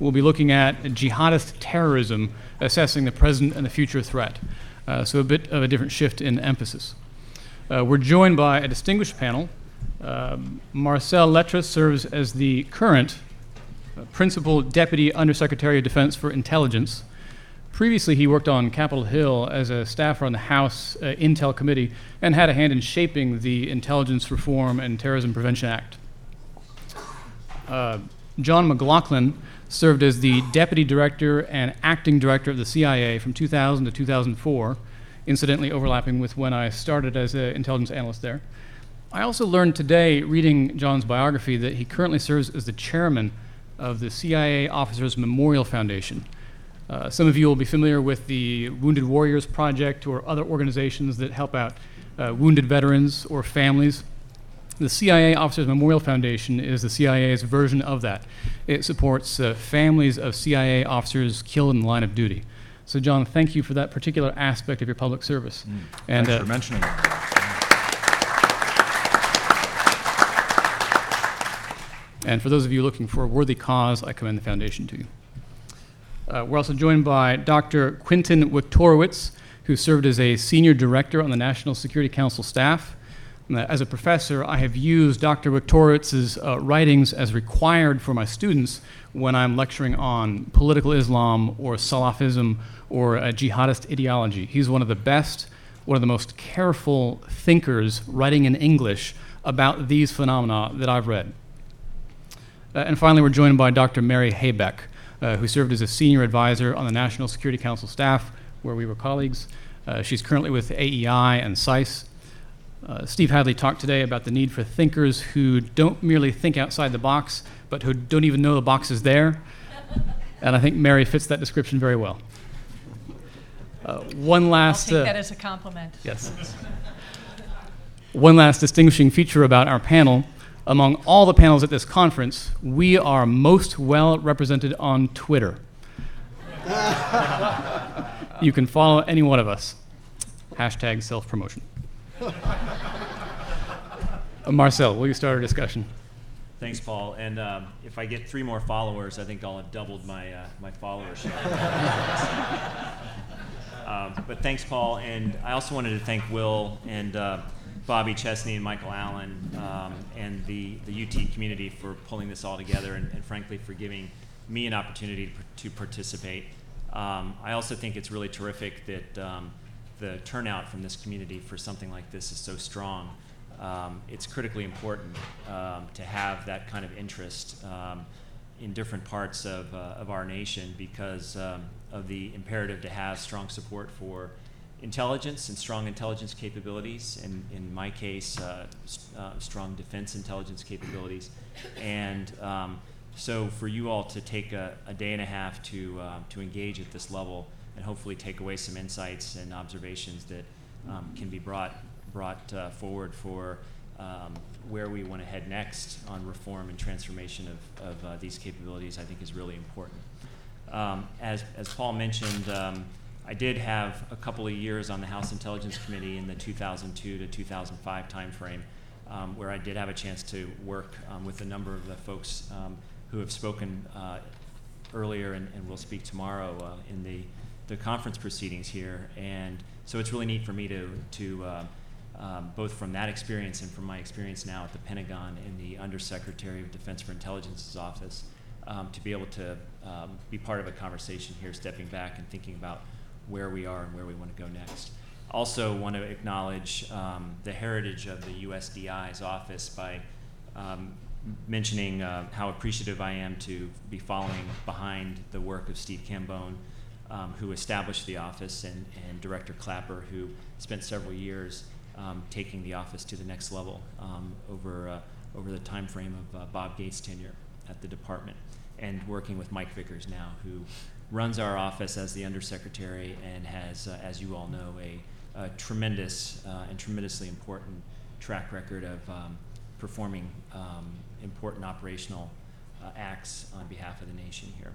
We'll be looking at jihadist terrorism, assessing the present and the future threat. Uh, so, a bit of a different shift in emphasis. Uh, we're joined by a distinguished panel. Um, Marcel Lettre serves as the current uh, Principal Deputy Undersecretary of Defense for Intelligence. Previously, he worked on Capitol Hill as a staffer on the House uh, Intel Committee and had a hand in shaping the Intelligence Reform and Terrorism Prevention Act. Uh, John McLaughlin served as the Deputy Director and Acting Director of the CIA from 2000 to 2004, incidentally overlapping with when I started as an intelligence analyst there. I also learned today, reading John's biography, that he currently serves as the chairman of the CIA Officers Memorial Foundation. Uh, some of you will be familiar with the Wounded Warriors Project or other organizations that help out uh, wounded veterans or families. The CIA Officers Memorial Foundation is the CIA's version of that. It supports uh, families of CIA officers killed in the line of duty. So, John, thank you for that particular aspect of your public service. Mm, and Thanks uh, for mentioning it. And for those of you looking for a worthy cause, I commend the foundation to you. Uh, we're also joined by Dr. Quintan Wiktorowicz, who served as a senior director on the National Security Council staff. Uh, as a professor, I have used Dr. Wiktorowicz's uh, writings as required for my students when I'm lecturing on political Islam or Salafism or uh, jihadist ideology. He's one of the best, one of the most careful thinkers writing in English about these phenomena that I've read. Uh, and finally, we're joined by Dr. Mary Habeck, uh, who served as a senior advisor on the National Security Council staff, where we were colleagues. Uh, she's currently with AEI and SAIS. Uh, Steve Hadley talked today about the need for thinkers who don't merely think outside the box, but who don't even know the box is there. And I think Mary fits that description very well. Uh, one last. I'll take uh, that as a compliment. Yes. One last distinguishing feature about our panel among all the panels at this conference, we are most well represented on Twitter. you can follow any one of us. Hashtag self promotion. Uh, Marcel, will you start our discussion? Thanks, Paul. And um, if I get three more followers, I think I'll have doubled my, uh, my followership. um, but thanks, Paul. And I also wanted to thank Will and uh, Bobby Chesney and Michael Allen um, and the, the UT community for pulling this all together and, and frankly for giving me an opportunity to, to participate. Um, I also think it's really terrific that um, the turnout from this community for something like this is so strong. Um, it's critically important um, to have that kind of interest um, in different parts of, uh, of our nation because um, of the imperative to have strong support for intelligence and strong intelligence capabilities, and in my case, uh, uh, strong defense intelligence capabilities. And um, so for you all to take a, a day and a half to, uh, to engage at this level and hopefully take away some insights and observations that um, can be brought brought uh, forward for um, where we want to head next on reform and transformation of, of uh, these capabilities, I think is really important. Um, as, as Paul mentioned, um, I did have a couple of years on the House Intelligence Committee in the 2002 to 2005 timeframe, um, where I did have a chance to work um, with a number of the folks who have spoken uh, earlier and, and will speak tomorrow uh, in the, the conference proceedings here. And so it's really neat for me to, to uh, um, both from that experience and from my experience now at the Pentagon in the Undersecretary of Defense for Intelligence's office, um, to be able to um, be part of a conversation here, stepping back and thinking about where we are and where we want to go next. Also, want to acknowledge um, the heritage of the USDI's office by um, mentioning uh, how appreciative I am to be following behind the work of Steve Cambone, um, who established the office, and, and Director Clapper, who spent several years um, taking the office to the next level um, over, uh, over the time frame of uh, Bob Gates' tenure at the department, and working with Mike Vickers now, who runs our office as the undersecretary and has, uh, as you all know, a, a tremendous uh, and tremendously important track record of um, performing um, important operational uh, acts on behalf of the nation here.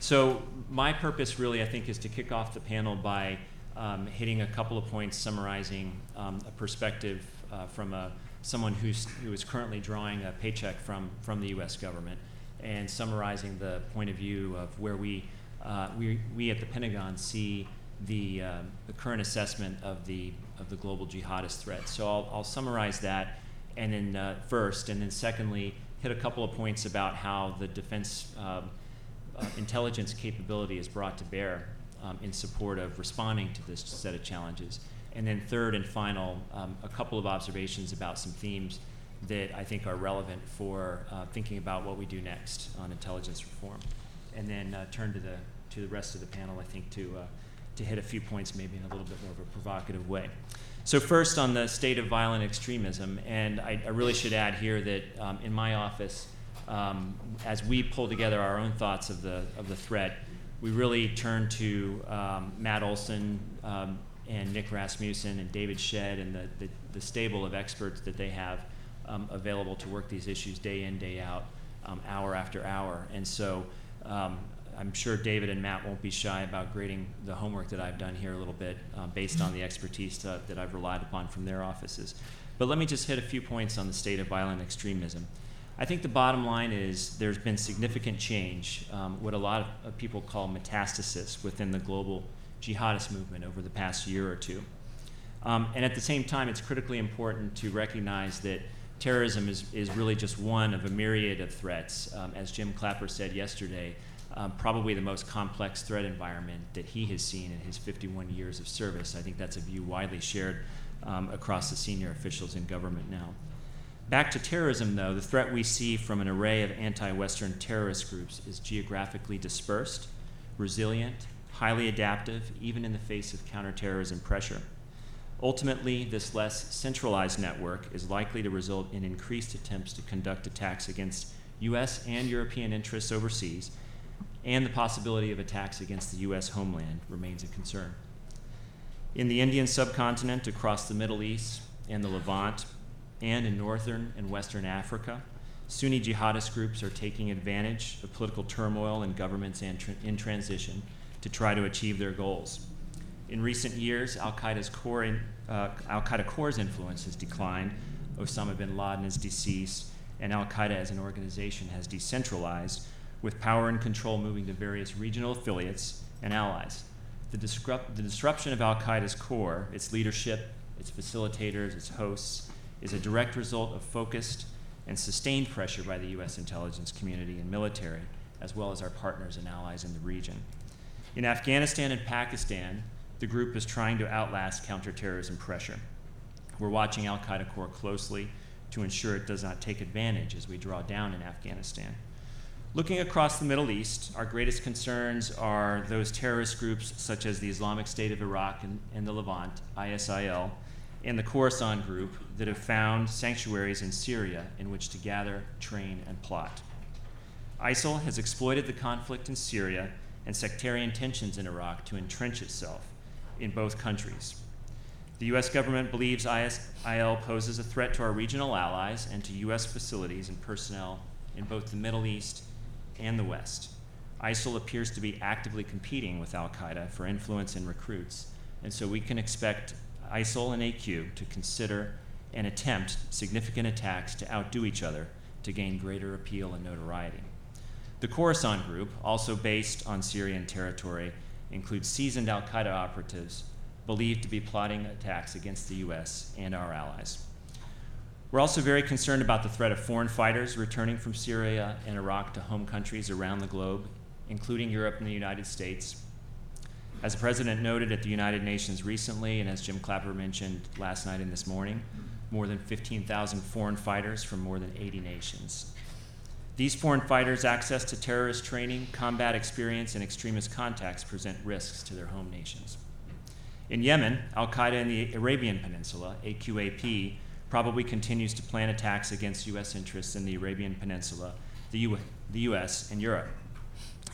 So my purpose really, I think, is to kick off the panel by um, hitting a couple of points summarizing um, a perspective uh, from a, someone who's, who is currently drawing a paycheck from, from the U.S. government and summarizing the point of view of where we, uh, we, we at the Pentagon see the, uh, the current assessment of the, of the global jihadist threat. So I'll, I'll summarize that and then uh, first, and then secondly, hit a couple of points about how the defense um, uh, intelligence capability is brought to bear um, in support of responding to this set of challenges. And then third and final, um, a couple of observations about some themes that I think are relevant for uh, thinking about what we do next on intelligence reform. And then uh, turn to the, to the rest of the panel, I think, to, uh, to hit a few points maybe in a little bit more of a provocative way. So first on the state of violent extremism, and I, I really should add here that um, in my office, um, as we pull together our own thoughts of the, of the threat, we really turn to um, Matt Olsen um, and Nick Rasmussen and David Shedd and the, the, the stable of experts that they have um, available to work these issues day in, day out, um, hour after hour. And so um, I'm sure David and Matt won't be shy about grading the homework that I've done here a little bit uh, based on the expertise to, that I've relied upon from their offices. But let me just hit a few points on the state of violent extremism. I think the bottom line is there's been significant change, um, what a lot of, people call metastasis within the global jihadist movement over the past year or two. Um, and at the same time, it's critically important to recognize that terrorism is, is really just one of a myriad of threats. Um, as Jim Clapper said yesterday, um, probably the most complex threat environment that he has seen in his 51 years of service. I think that's a view widely shared um, across the senior officials in government now. Back to terrorism, though, the threat we see from an array of anti Western terrorist groups is geographically dispersed, resilient, highly adaptive, even in the face of counterterrorism pressure. Ultimately, this less centralized network is likely to result in increased attempts to conduct attacks against U.S. and European interests overseas, and the possibility of attacks against the U.S. homeland remains a concern. In the Indian subcontinent, across the Middle East and the Levant, and in northern and western Africa, Sunni jihadist groups are taking advantage of political turmoil and governments in transition to try to achieve their goals. In recent years, Al Qaeda's core in, uh, Al Qaeda core's influence has declined. Osama bin Laden is deceased, and Al Qaeda as an organization has decentralized, with power and control moving to various regional affiliates and allies. The, disrupt, the disruption of Al Qaeda's core, its leadership, its facilitators, its hosts, is a direct result of focused and sustained pressure by the U.S. intelligence community and military, as well as our partners and allies in the region. In Afghanistan and Pakistan, the group is trying to outlast counterterrorism pressure. We're watching Al Qaeda core closely to ensure it does not take advantage as we draw down in Afghanistan. Looking across the Middle East, our greatest concerns are those terrorist groups such as the Islamic State of Iraq and, and the Levant, ISIL, and the Khorasan group that have found sanctuaries in Syria in which to gather, train, and plot. ISIL has exploited the conflict in Syria and sectarian tensions in Iraq to entrench itself in both countries. The U.S. government believes ISIL poses a threat to our regional allies and to U.S. facilities and personnel in both the Middle East and the West. ISIL appears to be actively competing with Al Qaeda for influence and recruits, and so we can expect ISIL and AQ to consider and attempt significant attacks to outdo each other to gain greater appeal and notoriety. The Khorasan group, also based on Syrian territory, includes seasoned Al Qaeda operatives believed to be plotting attacks against the U.S. and our allies. We're also very concerned about the threat of foreign fighters returning from Syria and Iraq to home countries around the globe, including Europe and the United States. As the President noted at the United Nations recently, and as Jim Clapper mentioned last night and this morning, more than 15,000 foreign fighters from more than 80 nations. These foreign fighters' access to terrorist training, combat experience, and extremist contacts present risks to their home nations. In Yemen, Al Qaeda in the Arabian Peninsula, AQAP, probably continues to plan attacks against U.S. interests in the Arabian Peninsula, the, U- the U.S., and Europe.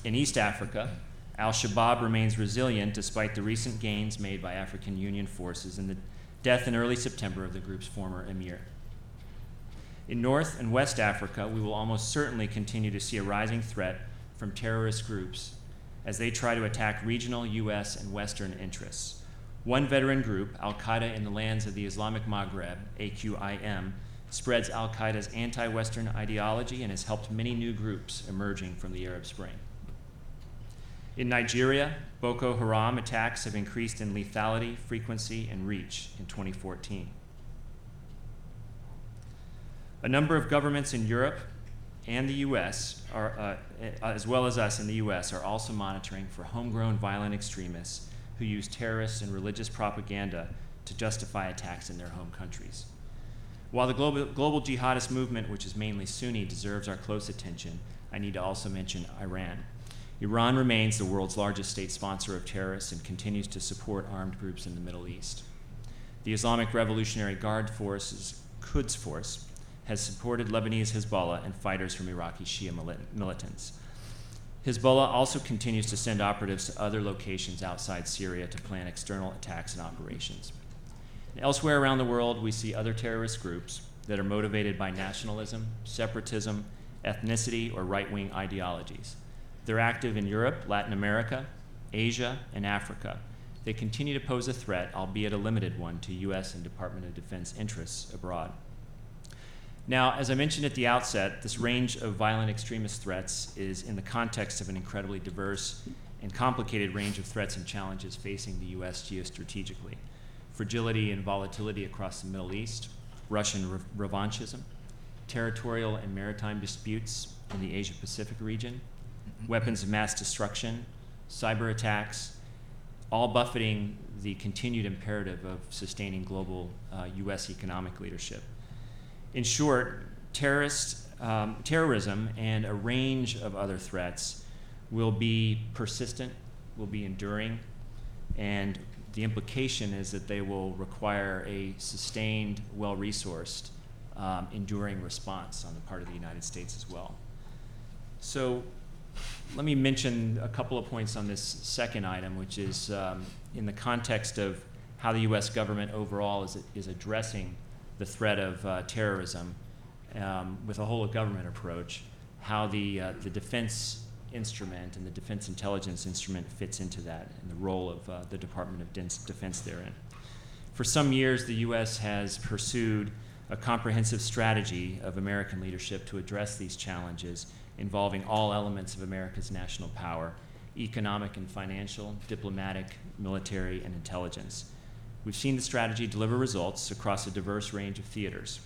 In East Africa, Al Shabaab remains resilient despite the recent gains made by African Union forces and the death in early September of the group's former emir. In North and West Africa, we will almost certainly continue to see a rising threat from terrorist groups as they try to attack regional U.S. and Western interests. One veteran group, Al Qaeda in the lands of the Islamic Maghreb, AQIM, spreads Al Qaeda's anti Western ideology, and has helped many new groups emerging from the Arab Spring. In Nigeria, Boko Haram attacks have increased in lethality, frequency, and reach in 2014. A number of governments in Europe and the U.S., are, uh, as well as us in the U.S., are also monitoring for homegrown violent extremists who use terrorist and religious propaganda to justify attacks in their home countries. While the global, global jihadist movement, which is mainly Sunni, deserves our close attention, I need to also mention Iran. Iran remains the world's largest state sponsor of terrorists and continues to support armed groups in the Middle East. The Islamic Revolutionary Guard Forces, Quds Force, has supported Lebanese Hezbollah and fighters from Iraqi Shia militants. Hezbollah also continues to send operatives to other locations outside Syria to plan external attacks and operations. And elsewhere around the world, we see other terrorist groups that are motivated by nationalism, separatism, ethnicity, or right wing ideologies. They're active in Europe, Latin America, Asia, and Africa. They continue to pose a threat, albeit a limited one, to U.S. and Department of Defense interests abroad. Now, as I mentioned at the outset, this range of violent extremist threats is in the context of an incredibly diverse and complicated range of threats and challenges facing the U.S. geostrategically fragility and volatility across the Middle East, Russian re- revanchism, territorial and maritime disputes in the Asia Pacific region, weapons of mass destruction, cyber attacks, all buffeting the continued imperative of sustaining global uh, U.S. economic leadership. In short, terrorist, um, terrorism and a range of other threats will be persistent, will be enduring, and the implication is that they will require a sustained, well resourced, um, enduring response on the part of the United States as well. So, let me mention a couple of points on this second item, which is um, in the context of how the U.S. government overall is, is addressing the threat of uh, terrorism um, with a whole of government approach, how the, uh, the defense instrument and the defense intelligence instrument fits into that and the role of uh, the Department of Defense therein. For some years, the U.S. has pursued a comprehensive strategy of American leadership to address these challenges involving all elements of America's national power economic and financial, diplomatic, military, and intelligence. We've seen the strategy deliver results across a diverse range of theaters.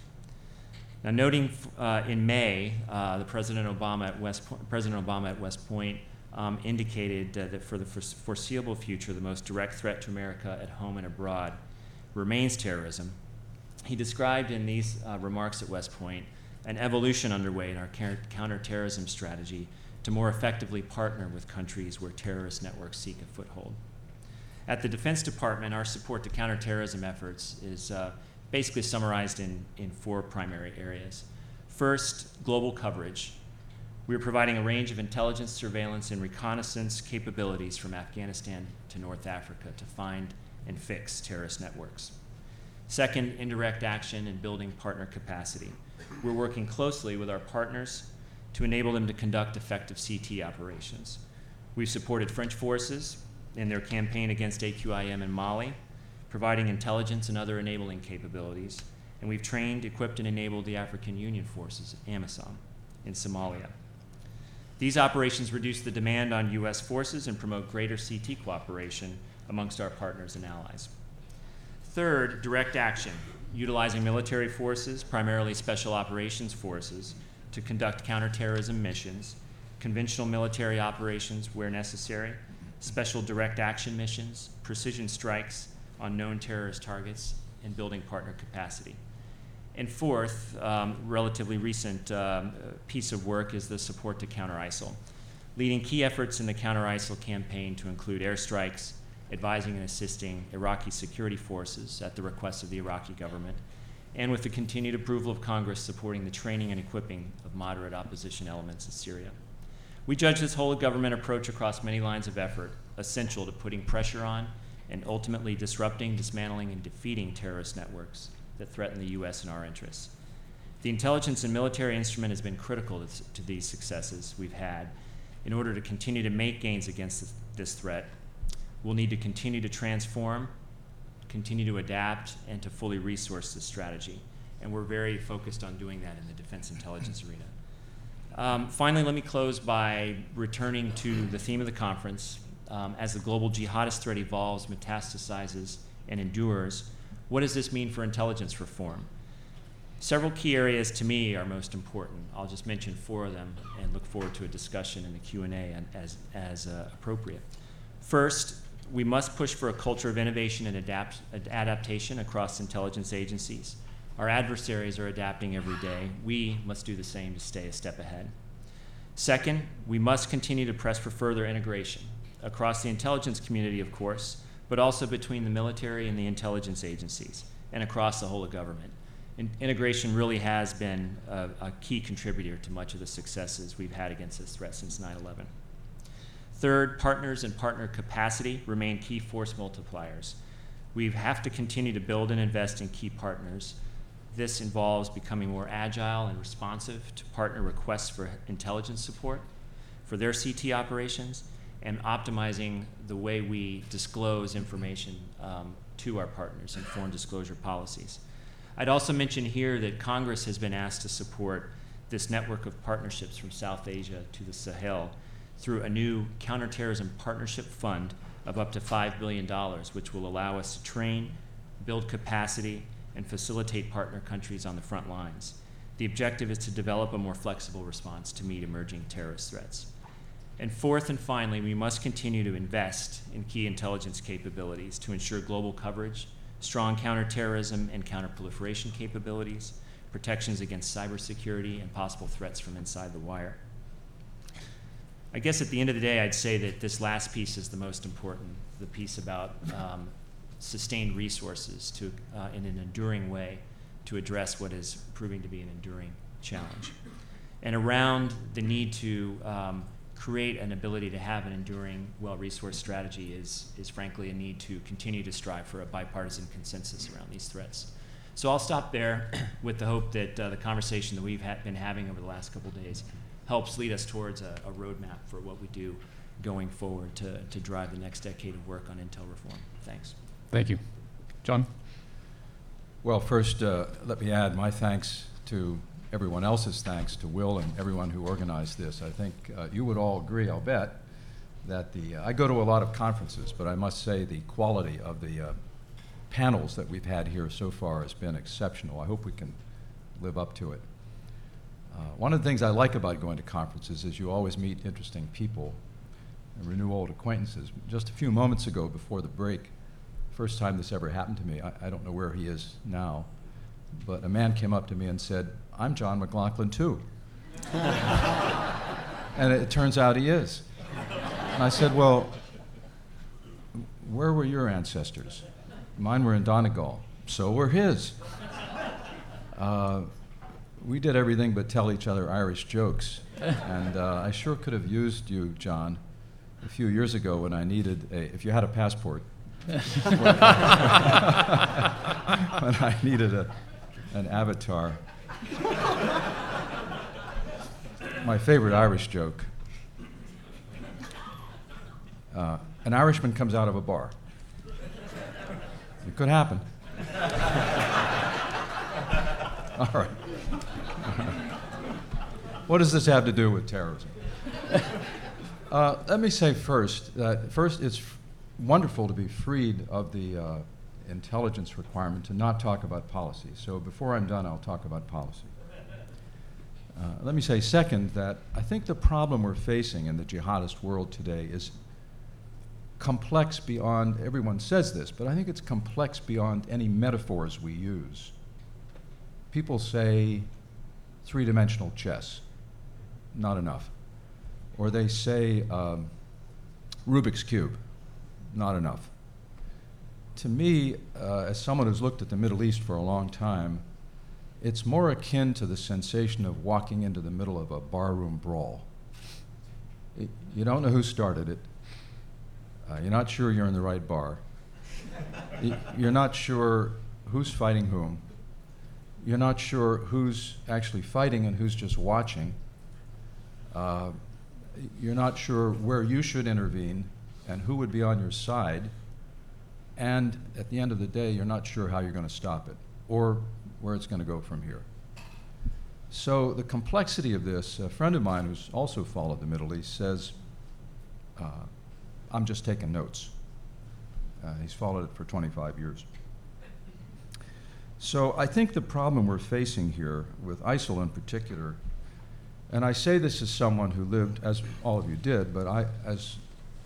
Now, noting uh, in May, uh, the President Obama at West po- President Obama at West Point um, indicated uh, that for the foreseeable future, the most direct threat to America at home and abroad remains terrorism. He described in these uh, remarks at West Point an evolution underway in our counterterrorism strategy to more effectively partner with countries where terrorist networks seek a foothold. At the Defense Department, our support to counterterrorism efforts is uh, basically summarized in, in four primary areas. First, global coverage. We are providing a range of intelligence, surveillance, and reconnaissance capabilities from Afghanistan to North Africa to find and fix terrorist networks. Second, indirect action and building partner capacity. We're working closely with our partners to enable them to conduct effective CT operations. We've supported French forces in their campaign against AQIM in Mali, providing intelligence and other enabling capabilities, and we've trained, equipped, and enabled the African Union forces, AMISOM, in Somalia. These operations reduce the demand on U.S. forces and promote greater CT cooperation amongst our partners and allies. Third, direct action, utilizing military forces, primarily special operations forces, to conduct counterterrorism missions, conventional military operations where necessary, special direct action missions, precision strikes on known terrorist targets, and building partner capacity. And fourth, um, relatively recent um, piece of work is the support to counter ISIL, leading key efforts in the counter ISIL campaign to include airstrikes, advising and assisting Iraqi security forces at the request of the Iraqi government, and with the continued approval of Congress supporting the training and equipping of moderate opposition elements in Syria. We judge this whole government approach across many lines of effort essential to putting pressure on and ultimately disrupting, dismantling, and defeating terrorist networks that threaten the U.S. and our interests. The intelligence and military instrument has been critical to, these successes we've had. In order to continue to make gains against this threat, we'll need to continue to transform, continue to adapt, and to fully resource this strategy. and we're very focused on doing that in the defense intelligence arena. Um, finally, let me close by returning to the theme of the conference. Um, as the global jihadist threat evolves, metastasizes, and endures, what does this mean for intelligence reform? Several key areas to me are most important. I'll just mention four of them and look forward to a discussion in the Q&A as, as uh, appropriate. First, we must push for a culture of innovation and adapt, adaptation across intelligence agencies. Our adversaries are adapting every day. We must do the same to stay a step ahead. Second, we must continue to press for further integration across the intelligence community, of course, but also between the military and the intelligence agencies and across the whole of government. In- integration really has been a, a key contributor to much of the successes we've had against this threat since 9 11. Third, partners and partner capacity remain key force multipliers. We have to continue to build and invest in key partners. This involves becoming more agile and responsive to partner requests for intelligence support for their CT operations and optimizing the way we disclose information um, to our partners and foreign disclosure policies. I'd also mention here that Congress has been asked to support this network of partnerships from South Asia to the Sahel through a new counterterrorism partnership fund of up to $5 billion, which will allow us to train, build capacity, and facilitate partner countries on the front lines. The objective is to develop a more flexible response to meet emerging terrorist threats. And fourth and finally, we must continue to invest in key intelligence capabilities to ensure global coverage, strong counterterrorism and counterproliferation capabilities, protections against cybersecurity, and possible threats from inside the wire. I guess at the end of the day, I'd say that this last piece is the most important the piece about um, sustained resources to, uh, in an enduring way to address what is proving to be an enduring challenge. And around the need to um, create an ability to have an enduring, well resourced strategy is, is frankly a need to continue to strive for a bipartisan consensus around these threats. So I'll stop there with the hope that uh, the conversation that we've ha- been having over the last couple days helps lead us towards a, a roadmap for what we do going forward to, to drive the next decade of work on Intel reform. Thanks. Thank you. John? Well, first, uh, let me add my thanks to everyone else's thanks to Will and everyone who organized this. I think uh, you would all agree, I'll bet, that the uh, I go to a lot of conferences, but I must say the quality of the uh, panels that we've had here so far has been exceptional. I hope we can live up to it. Uh, one of the things I like about going to conferences is you always meet interesting people and renew old acquaintances. Just a few moments ago, before the break, first time this ever happened to me, I, I don't know where he is now, but a man came up to me and said, I'm John McLaughlin too. and it turns out he is. And I said, Well, where were your ancestors? Mine were in Donegal. So were his. Uh, we did everything but tell each other Irish jokes. and uh, I sure could have used you, John, a few years ago when I needed a, if you had a passport, when I needed a, an avatar. My favorite Irish joke uh, an Irishman comes out of a bar. It could happen. All right. What does this have to do with terrorism? Uh, let me say first that first it's wonderful to be freed of the uh, intelligence requirement to not talk about policy. So before I'm done, I'll talk about policy. Uh, let me say second that I think the problem we're facing in the jihadist world today is complex beyond, everyone says this, but I think it's complex beyond any metaphors we use. People say three dimensional chess, not enough. Or they say um, Rubik's Cube, not enough. To me, uh, as someone who's looked at the Middle East for a long time, it's more akin to the sensation of walking into the middle of a barroom brawl. It, you don't know who started it. Uh, you're not sure you're in the right bar. you're not sure who's fighting whom. You're not sure who's actually fighting and who's just watching. Uh, you're not sure where you should intervene and who would be on your side. And at the end of the day, you're not sure how you're going to stop it or where it's going to go from here. So the complexity of this, a friend of mine who's also followed the Middle East says, uh, I'm just taking notes. Uh, he's followed it for 25 years. So I think the problem we're facing here with ISIL in particular, and I say this as someone who lived, as all of you did, but I, as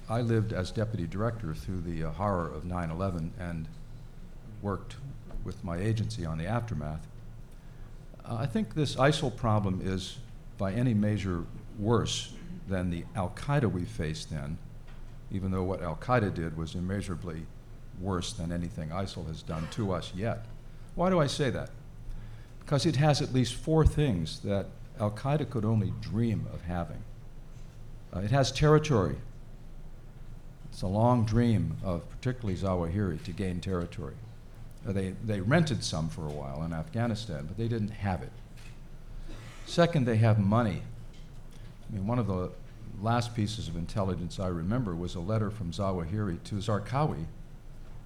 I lived as deputy director through the uh, horror of 9/11 and worked with my agency on the aftermath. Uh, I think this ISIL problem is, by any measure, worse than the Al Qaeda we faced then, even though what Al Qaeda did was immeasurably worse than anything ISIL has done to us yet. Why do I say that? Because it has at least four things that Al Qaeda could only dream of having. Uh, it has territory. It's a long dream of particularly Zawahiri to gain territory. Uh, they, they rented some for a while in Afghanistan, but they didn't have it. Second, they have money. I mean, one of the last pieces of intelligence I remember was a letter from Zawahiri to Zarqawi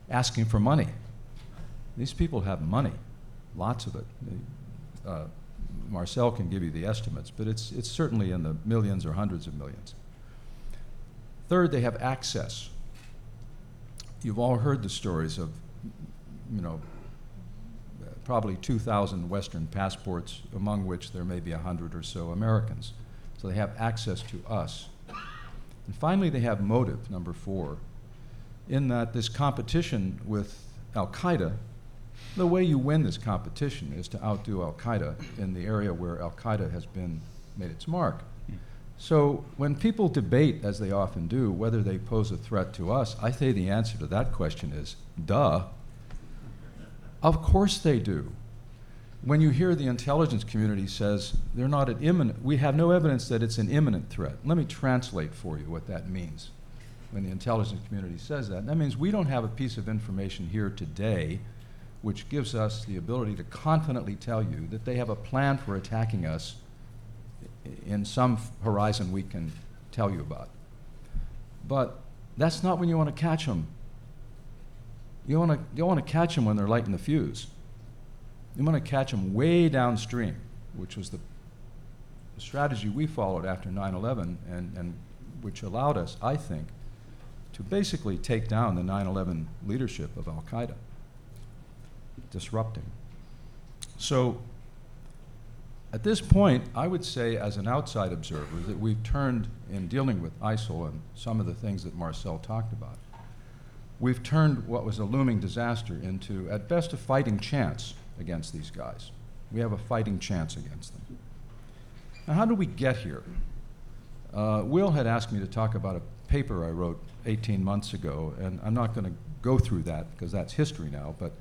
asking for money. These people have money, lots of it. They, uh, Marcel can give you the estimates, but it's, it's certainly in the millions or hundreds of millions. Third, they have access. You've all heard the stories of, you know, probably 2,000 Western passports, among which there may be 100 or so Americans. So they have access to us. And finally, they have motive, number four, in that this competition with Al Qaeda, the way you win this competition is to outdo Al Qaeda in the area where Al Qaeda has been made its mark. So when people debate, as they often do, whether they pose a threat to us, I say the answer to that question is duh. Of course they do. When you hear the intelligence community says they're not an imminent, we have no evidence that it's an imminent threat. Let me translate for you what that means. When the intelligence community says that, that means we don't have a piece of information here today which gives us the ability to confidently tell you that they have a plan for attacking us in some horizon we can tell you about. But that's not when you want to catch them. You want to, you want to catch them when they're lighting the fuse. You want to catch them way downstream, which was the, the strategy we followed after 9 11 and, and which allowed us, I think, to basically take down the 9 11 leadership of Al Qaeda, disrupting. So at this point, I would say, as an outside observer, that we've turned, in dealing with ISIL and some of the things that Marcel talked about, we've turned what was a looming disaster into, at best, a fighting chance against these guys. We have a fighting chance against them. Now, how did we get here? Uh, Will had asked me to talk about a paper I wrote 18 months ago, and I'm not going to go through that because that's history now, but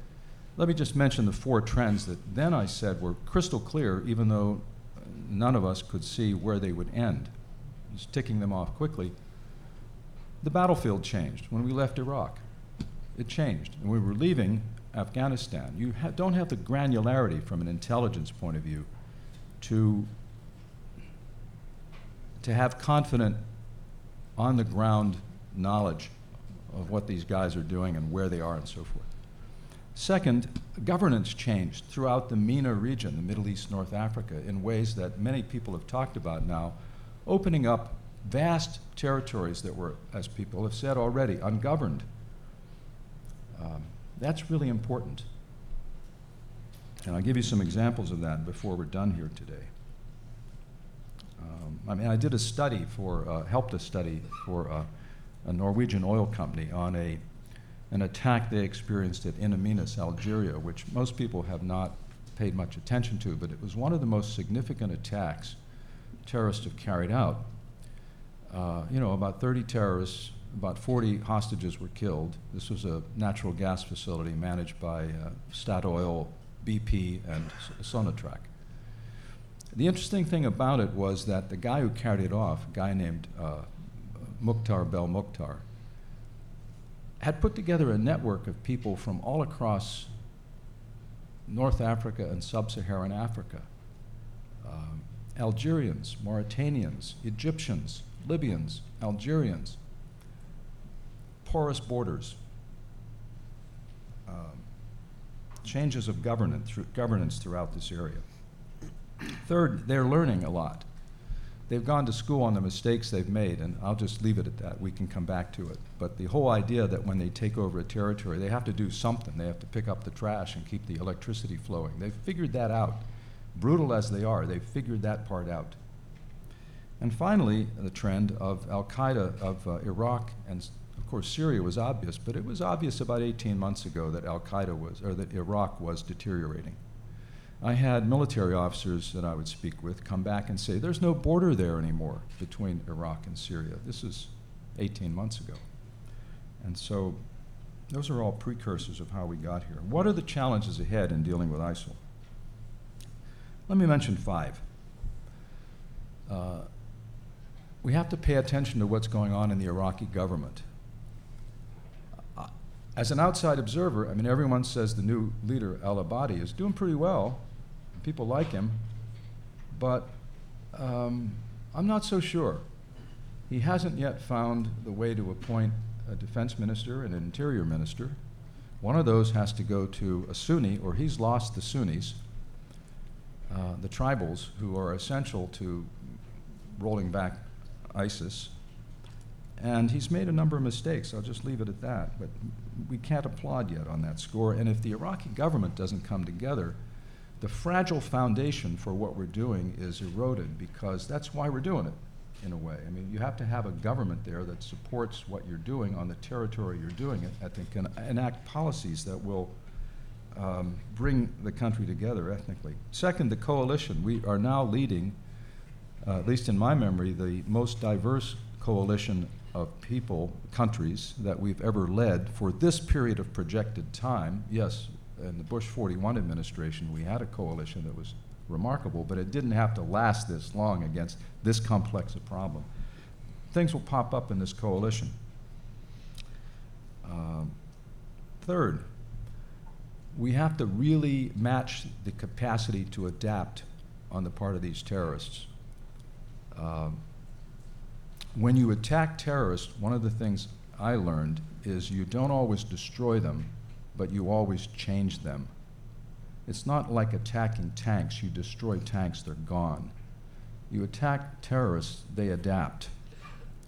let me just mention the four trends that then I said were crystal clear, even though none of us could see where they would end. Just ticking them off quickly. The battlefield changed when we left Iraq. It changed. And we were leaving Afghanistan. You ha- don't have the granularity from an intelligence point of view to, to have confident, on the ground knowledge of what these guys are doing and where they are and so forth. Second, governance changed throughout the MENA region, the Middle East, North Africa, in ways that many people have talked about now, opening up vast territories that were, as people have said already, ungoverned. Um, that's really important. And I'll give you some examples of that before we're done here today. Um, I mean, I did a study for, uh, helped a study for uh, a Norwegian oil company on a an attack they experienced at In Amenas, Algeria, which most people have not paid much attention to, but it was one of the most significant attacks terrorists have carried out. Uh, you know, about 30 terrorists, about 40 hostages were killed. This was a natural gas facility managed by uh, Statoil, BP, and Sonatrach. The interesting thing about it was that the guy who carried it off, a guy named uh, Mukhtar Belmokhtar, had put together a network of people from all across North Africa and sub Saharan Africa um, Algerians, Mauritanians, Egyptians, Libyans, Algerians, porous borders. Um, changes of governance, through, governance throughout this area. Third, they're learning a lot. They've gone to school on the mistakes they've made, and I'll just leave it at that. We can come back to it. But the whole idea that when they take over a territory, they have to do something. They have to pick up the trash and keep the electricity flowing. They've figured that out. Brutal as they are, they've figured that part out. And finally, the trend of Al Qaeda of uh, Iraq and, of course, Syria was obvious, but it was obvious about 18 months ago that Al Qaeda was, or that Iraq was deteriorating. I had military officers that I would speak with come back and say, there's no border there anymore between Iraq and Syria. This is 18 months ago. And so those are all precursors of how we got here. What are the challenges ahead in dealing with ISIL? Let me mention five. Uh, we have to pay attention to what's going on in the Iraqi government. Uh, As an outside observer, I mean, everyone says the new leader, al Abadi, is doing pretty well. People like him. But um, I'm not so sure. He hasn't yet found the way to appoint a defense minister and an interior minister. One of those has to go to a Sunni, or he's lost the Sunnis, uh, the tribals, who are essential to rolling back ISIS. And he's made a number of mistakes. I'll just leave it at that. But we can't applaud yet on that score. And if the Iraqi government doesn't come together, the fragile foundation for what we're doing is eroded because that's why we're doing it, in a way. I mean, you have to have a government there that supports what you're doing on the territory you're doing it, and that can enact policies that will um, bring the country together ethnically. Second, the coalition. We are now leading, uh, at least in my memory, the most diverse coalition of people, countries that we've ever led for this period of projected time. Yes, in the Bush 41 administration, we had a coalition that was remarkable, but it didn't have to last this long against this complex a problem. Things will pop up in this coalition. Um, third, we have to really match the capacity to adapt on the part of these terrorists. Um, when you attack terrorists, one of the things I learned is you don't always destroy them, but you always change them. It's not like attacking tanks. You destroy tanks, they're gone. You attack terrorists, they adapt,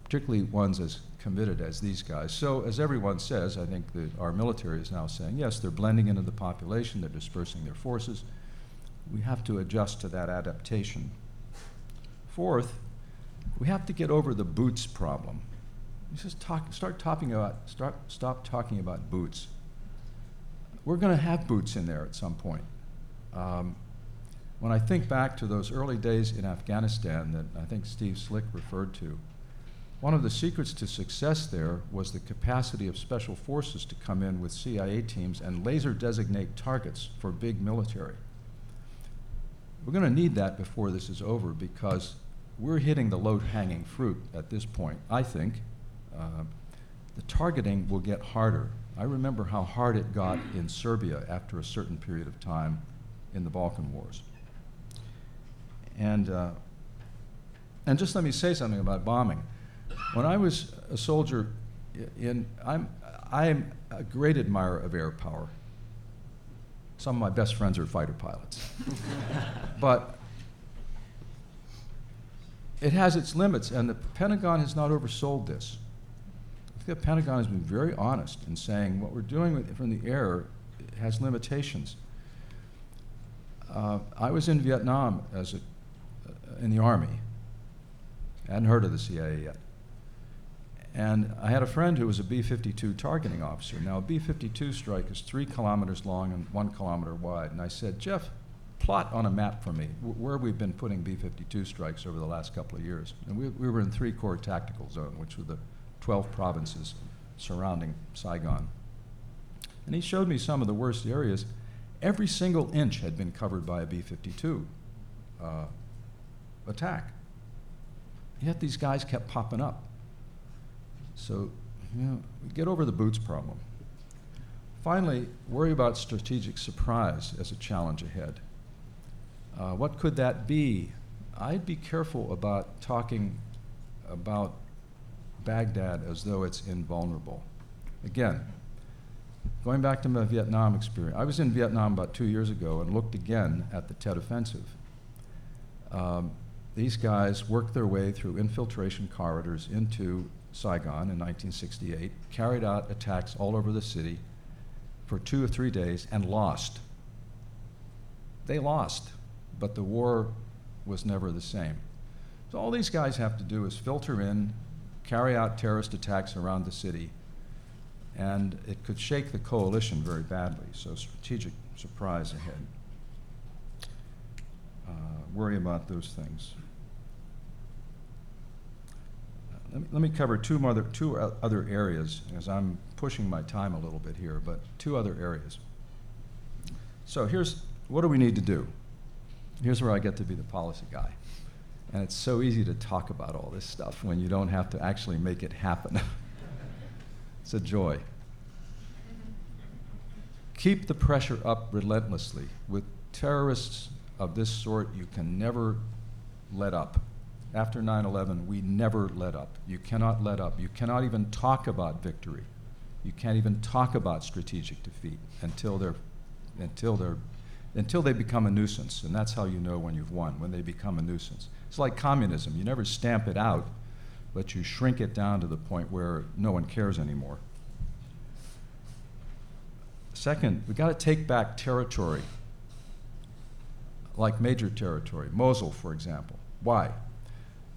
particularly ones as committed as these guys. So, as everyone says, I think that our military is now saying, yes, they're blending into the population, they're dispersing their forces. We have to adjust to that adaptation. Fourth, we have to get over the boots problem. Let's just talk, start talking about, start, stop talking about boots. We're going to have boots in there at some point. Um, when I think back to those early days in Afghanistan that I think Steve Slick referred to, one of the secrets to success there was the capacity of special forces to come in with CIA teams and laser designate targets for big military. We're going to need that before this is over because we're hitting the low hanging fruit at this point, I think. Uh, the targeting will get harder. I remember how hard it got in Serbia after a certain period of time in the Balkan Wars. And, uh, and just let me say something about bombing. When I was a soldier in, I'm, I'm a great admirer of air power. Some of my best friends are fighter pilots. but it has its limits, and the Pentagon has not oversold this. The Pentagon has been very honest in saying what we're doing with, from the air has limitations. Uh, I was in Vietnam as a, uh, in the Army. I hadn't heard of the CIA yet. And I had a friend who was a B 52 targeting officer. Now, a B 52 strike is three kilometers long and one kilometer wide. And I said, Jeff, plot on a map for me where we've been putting B 52 strikes over the last couple of years. And we, we were in three Corps tactical zone, which were the 12 provinces surrounding Saigon. And he showed me some of the worst areas. Every single inch had been covered by a B 52 uh, attack. Yet these guys kept popping up. So, you know, get over the boots problem. Finally, worry about strategic surprise as a challenge ahead. Uh, what could that be? I'd be careful about talking about Baghdad as though it's invulnerable. Again, going back to my Vietnam experience, I was in Vietnam about two years ago and looked again at the Tet Offensive. Um, these guys worked their way through infiltration corridors into Saigon in 1968, carried out attacks all over the city for two or three days, and lost. They lost, but the war was never the same. So all these guys have to do is filter in, carry out terrorist attacks around the city, and it could shake the coalition very badly. So strategic surprise ahead. Uh, worry about those things. Let me, let me cover two other, two other areas, as I'm pushing my time a little bit here, but two other areas. So here's, what do we need to do? Here's where I get to be the policy guy. And it's so easy to talk about all this stuff when you don't have to actually make it happen. it's a joy. Keep the pressure up relentlessly. With terrorists of this sort, you can never let up. After 9 11, we never let up. You cannot let up. You cannot even talk about victory. You can't even talk about strategic defeat until they're, until they're, until they become a nuisance. And that's how you know when you've won, when they become a nuisance. It's like communism. You never stamp it out, but you shrink it down to the point where no one cares anymore. Second, we've got to take back territory, like major territory, Mosul, for example. Why?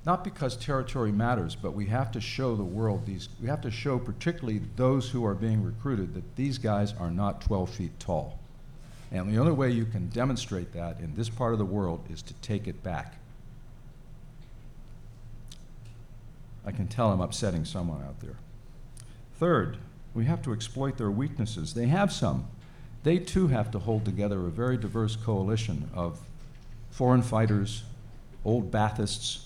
Not because territory matters, but we have to show the world these, we have to show particularly those who are being recruited that these guys are not 12 feet tall. And the only way you can demonstrate that in this part of the world is to take it back. I can tell I'm upsetting someone out there. Third, we have to exploit their weaknesses. They have some. They too have to hold together a very diverse coalition of foreign fighters, old Baathists,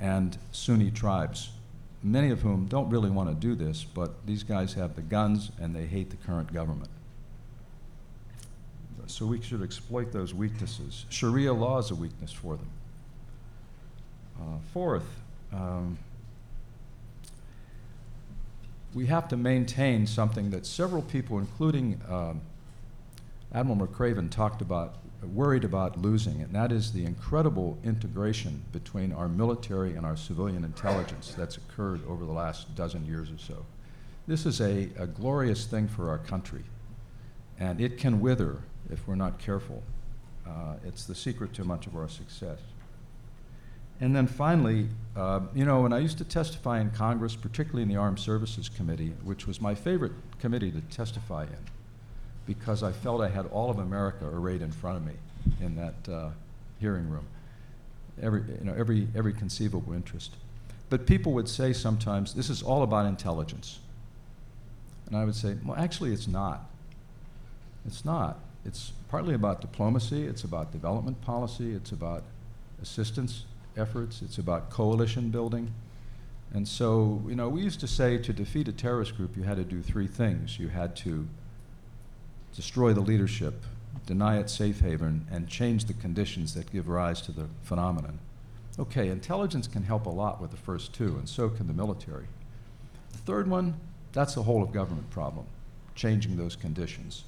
and Sunni tribes, many of whom don't really want to do this, but these guys have the guns and they hate the current government. So we should exploit those weaknesses. Sharia law is a weakness for them. Uh, fourth, um, we have to maintain something that several people, including um, Admiral McRaven, talked about, worried about losing, and that is the incredible integration between our military and our civilian intelligence that's occurred over the last dozen years or so. This is a, a glorious thing for our country, and it can wither if we're not careful. Uh, it's the secret to much of our success. And then finally, uh, you know, when I used to testify in Congress, particularly in the Armed Services Committee, which was my favorite committee to testify in, because I felt I had all of America arrayed in front of me in that uh, hearing room, every, you know, every, every conceivable interest. But people would say sometimes, this is all about intelligence. And I would say, well, actually, it's not. It's not. It's partly about diplomacy, it's about development policy, it's about assistance efforts, it's about coalition building. And so, you know, we used to say to defeat a terrorist group, you had to do three things. You had to destroy the leadership, deny it safe haven, and change the conditions that give rise to the phenomenon. Okay, intelligence can help a lot with the first two, and so can the military. The third one, that's a whole of government problem, changing those conditions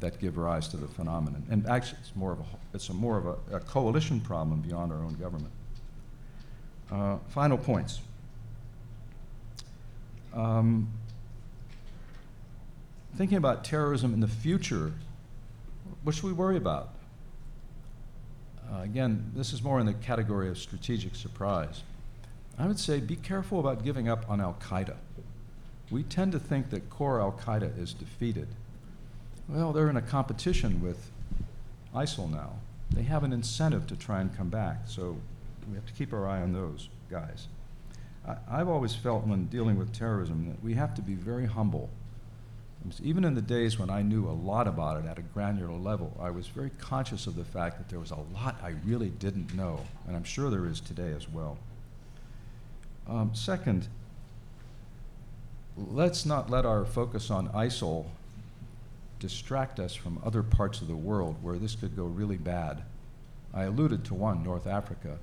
that give rise to the phenomenon. And actually, it's more of a, it's a more of a, a coalition problem beyond our own government. Uh, final points. Um, thinking about terrorism in the future, what should we worry about? Uh, again, this is more in the category of strategic surprise. I would say be careful about giving up on Al Qaeda. We tend to think that core Al Qaeda is defeated. Well, they're in a competition with ISIL now. They have an incentive to try and come back, so we have to keep our eye on those guys. I, I've always felt when dealing with terrorism that we have to be very humble. Even in the days when I knew a lot about it at a granular level, I was very conscious of the fact that there was a lot I really didn't know, and I'm sure there is today as well. Um, second, let's not let our focus on ISIL distract us from other parts of the world where this could go really bad. I alluded to one, North Africa.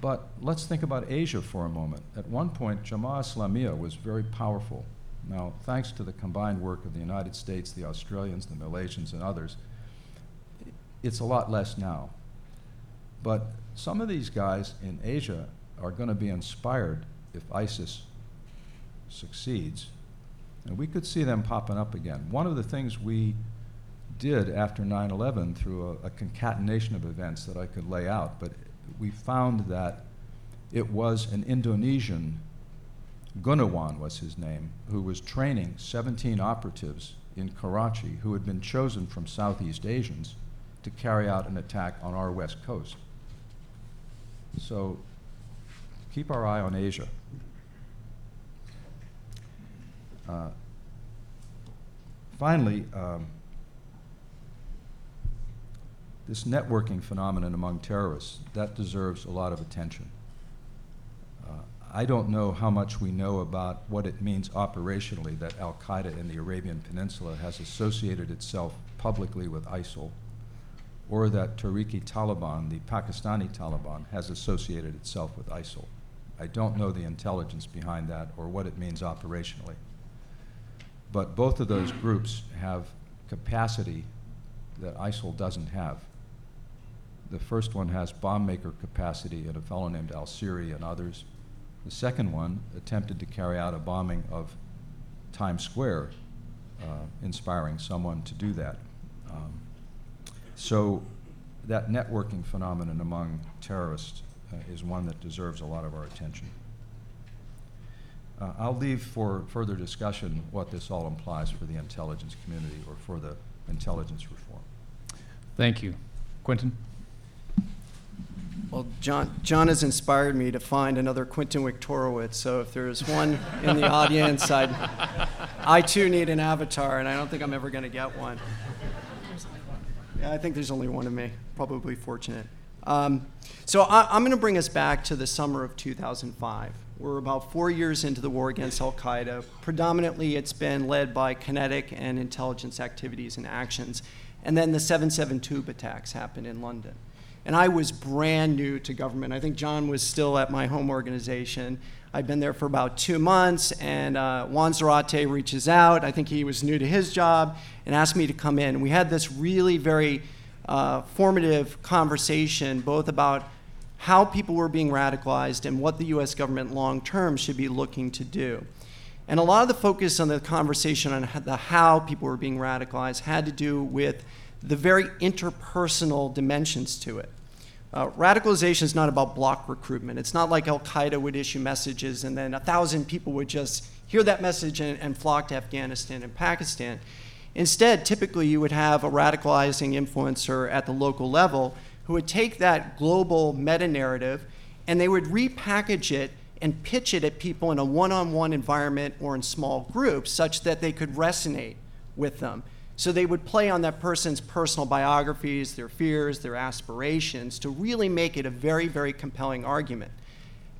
But let's think about Asia for a moment. At one point, Jemaah Islamiyah was very powerful. Now, thanks to the combined work of the United States, the Australians, the Malaysians, and others, it's a lot less now. But some of these guys in Asia are going to be inspired if ISIS succeeds. And we could see them popping up again. One of the things we did after 9 11 through a, a, concatenation of events that I could lay out, but we found that it was an Indonesian, Gunawan was his name, who was training 17 operatives in Karachi who had been chosen from Southeast Asians to carry out an attack on our west coast. So keep our eye on Asia. Uh, finally, um, this networking phenomenon among terrorists, that deserves a lot of attention. Uh, I don't know how much we know about what it means operationally that Al Qaeda in the Arabian Peninsula has associated itself publicly with ISIL or that Tehrik-i-Taliban, the Pakistani Taliban, has associated itself with ISIL. I don't know the intelligence behind that or what it means operationally. But both of those groups have capacity that ISIL doesn't have. The first one has bomb maker capacity in a fellow named al Asiri and others. The second one attempted to carry out a bombing of Times Square, uh, inspiring someone to do that. Um, so that networking phenomenon among terrorists uh, is one that deserves a lot of our attention. Uh, I'll leave for further discussion what this all implies for the intelligence community or for the intelligence reform. Thank you. Quintan? Well, John, John has inspired me to find another Quintan Wiktorowicz. So if there's one in the audience, I'd, I too need an avatar, and I don't think I'm ever going to get one. Yeah, I think there's only one of me. Probably fortunate. Um, so I, am going to bring us back to the summer of 2005. We're about four years into the war against Al Qaeda. Predominantly, it's been led by kinetic and intelligence activities and actions. And then the 772 attacks happened in London. And I was brand new to government. I think John was still at my home organization. I'd been there for about two months, and uh, Juan Zarate reaches out. I think he was new to his job and asked me to come in. We had this really very uh, formative conversation, both about how people were being radicalized and what the US government long term should be looking to do. And a lot of the focus on the conversation on the how people were being radicalized had to do with the very interpersonal dimensions to it. Uh, radicalization is not about block recruitment. It's not like Al Qaeda would issue messages and then a thousand people would just hear that message and, and flock to Afghanistan and Pakistan. Instead, typically you would have a radicalizing influencer at the local level who would take that global meta narrative and they would repackage it and pitch it at people in a one on one environment or in small groups such that they could resonate with them. So they would play on that person's personal biographies, their fears, their aspirations to really make it a very, very compelling argument.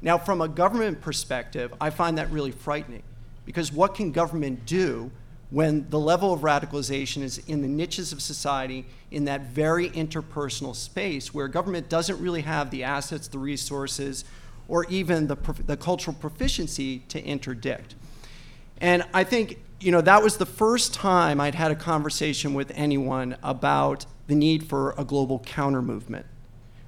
Now, from a government perspective, I find that really frightening because what can government do when the level of radicalization is in the niches of society in that very interpersonal space where government doesn't really have the assets, the resources, or even the, the cultural proficiency to interdict? And I think you know, that was the first time I'd had a conversation with anyone about the need for a global counter movement.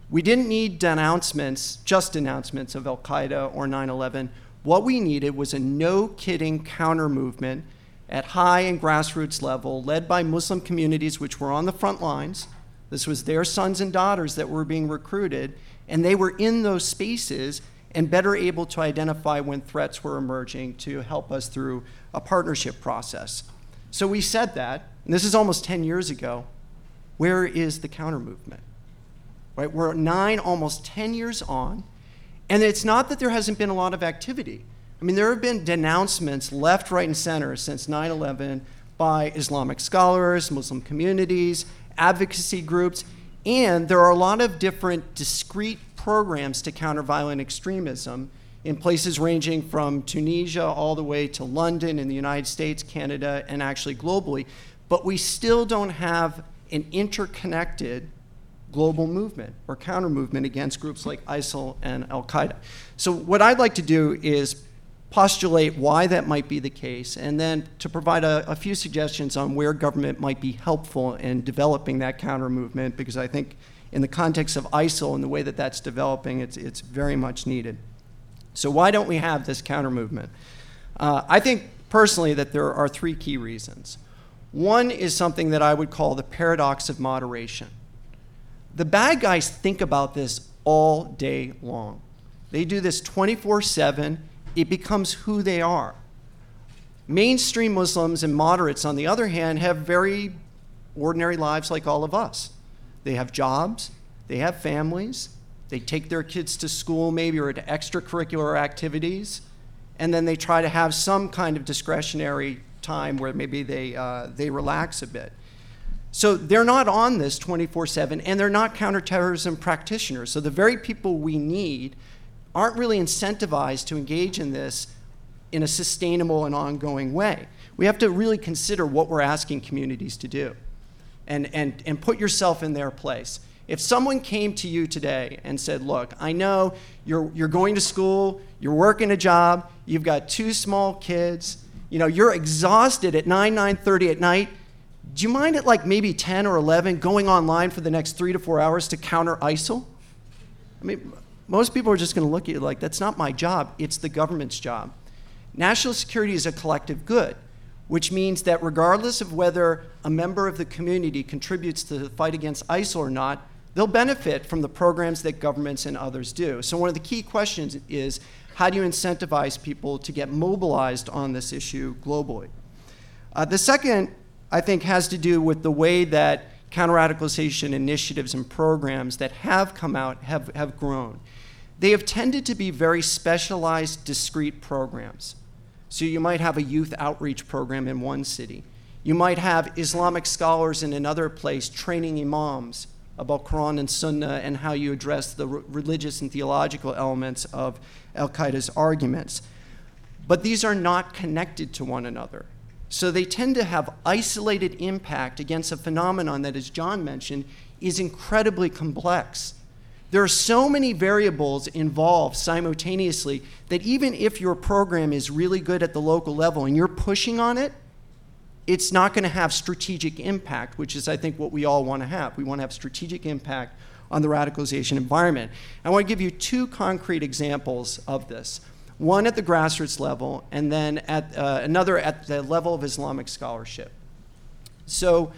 We didn't need denouncements, just denouncements of Al Qaeda or 9 11. What we needed was a no kidding counter movement at high and grassroots level, led by Muslim communities which were on the front lines. This was their sons and daughters that were being recruited, and they were in those spaces and better able to identify when threats were emerging to help us through a partnership process. So we said that, and this is almost 10 years ago. Where is the counter movement? Right? We're nine, almost 10 years on, and it's not that there hasn't been a lot of activity. I mean, there have been denouncements left, right, and center since 9 11 by Islamic scholars, Muslim communities, advocacy groups, and there are a lot of different discrete programs to counter violent extremism in places ranging from Tunisia all the way to London in the United States, Canada, and actually globally. But we still don't have an interconnected global movement or counter movement against groups like ISIL and Al Qaeda. So, what I'd like to do is postulate why that might be the case, and then to provide a, a few suggestions on where government might be helpful in developing that counter movement, because I think in the context of ISIL and the way that that's developing, it's, it's very much needed. So, why don't we have this counter movement? Uh, I think personally that there are three key reasons. One is something that I would call the paradox of moderation. The bad guys think about this all day long. They do this 24 7. It becomes who they are. Mainstream Muslims and moderates, on the other hand, have very ordinary lives like all of us. They have jobs, they have families, they take their kids to school maybe or to extracurricular activities, and then they try to have some kind of discretionary time where maybe they, uh, they relax a bit. So they're not on this 24 7, and they're not counterterrorism practitioners. So the very people we need aren't really incentivized to engage in this in a sustainable and ongoing way. We have to really consider what we're asking communities to do and, and, and put yourself in their place. If someone came to you today and said, Look, I know you're, you're going to school, you're working a job, you've got two small kids, you know, you're exhausted at 9, 9.30 at night, do you mind at like maybe 10 or 11 going online for the next three to four hours to counter ISIL? I mean, most people are just going to look at you like, that's not my job, it's the government's job. National security is a collective good which means that regardless of whether a member of the community contributes to the fight against ISIL or not, they'll benefit from the programs that governments and others do. So, one of the key questions is how do you incentivize people to get mobilized on this issue globally? Uh, the second, I think, has to do with the way that counter radicalization initiatives and programs that have come out have, have grown. They have tended to be very specialized, discrete programs. So you might have a youth outreach program in one city. You might have Islamic scholars in another place training imams about Quran and Sunnah and how you address the religious and theological elements of Al Qaeda's arguments. But these are not connected to one another. So they tend to have isolated impact against a phenomenon that, as John mentioned, is incredibly complex. There are so many variables involved simultaneously that even if your program is really good at the local level and you're pushing on it, it's not going to have strategic impact, which is, I think, what we all want to have. We want to have strategic impact on the radicalization environment. I want to give you two concrete examples of this one at the grassroots level, and then at, uh, another at the level of Islamic scholarship. So,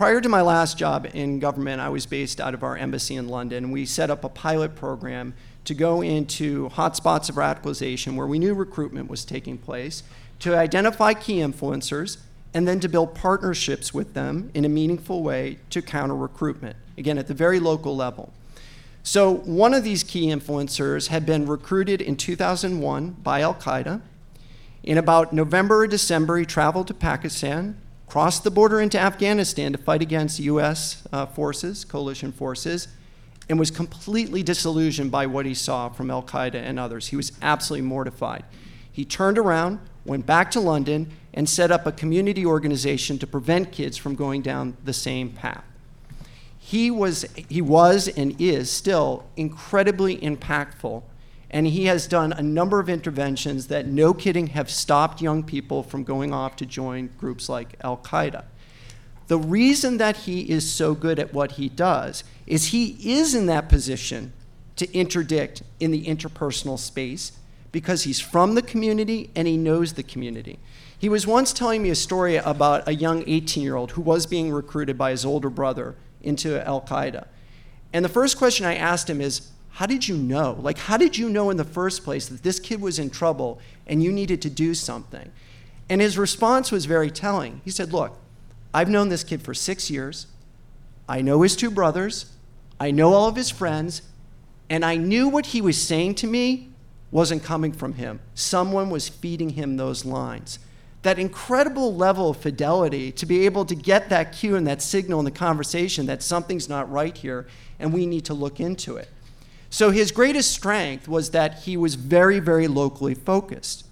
Prior to my last job in government, I was based out of our embassy in London. We set up a pilot program to go into hotspots of radicalization where we knew recruitment was taking place, to identify key influencers, and then to build partnerships with them in a meaningful way to counter recruitment, again, at the very local level. So, one of these key influencers had been recruited in 2001 by Al Qaeda. In about November or December, he traveled to Pakistan, crossed the border into Afghanistan to fight against U.S. Uh, forces, coalition forces, and was completely disillusioned by what he saw from Al Qaeda and others. He was absolutely mortified. He turned around, went back to London, and set up a community organization to prevent kids from going down the same path. He was, he was and is still incredibly impactful and he has done a number of interventions that, no kidding, have stopped young people from going off to join groups like Al Qaeda. The reason that he is so good at what he does is he is in that position to interdict in the interpersonal space because he's from the community and he knows the community. He was once telling me a story about a young 18 year old who was being recruited by his older brother into Al Qaeda. And the first question I asked him is, how did you know? Like, how did you know in the first place that this kid was in trouble and you needed to do something? And his response was very telling. He said, Look, I've known this kid for six years. I know his two brothers. I know all of his friends. And I knew what he was saying to me wasn't coming from him. Someone was feeding him those lines. That incredible level of fidelity to be able to get that cue and that signal in the conversation that something's not right here and we need to look into it. So his greatest strength was that he was very, very locally focused.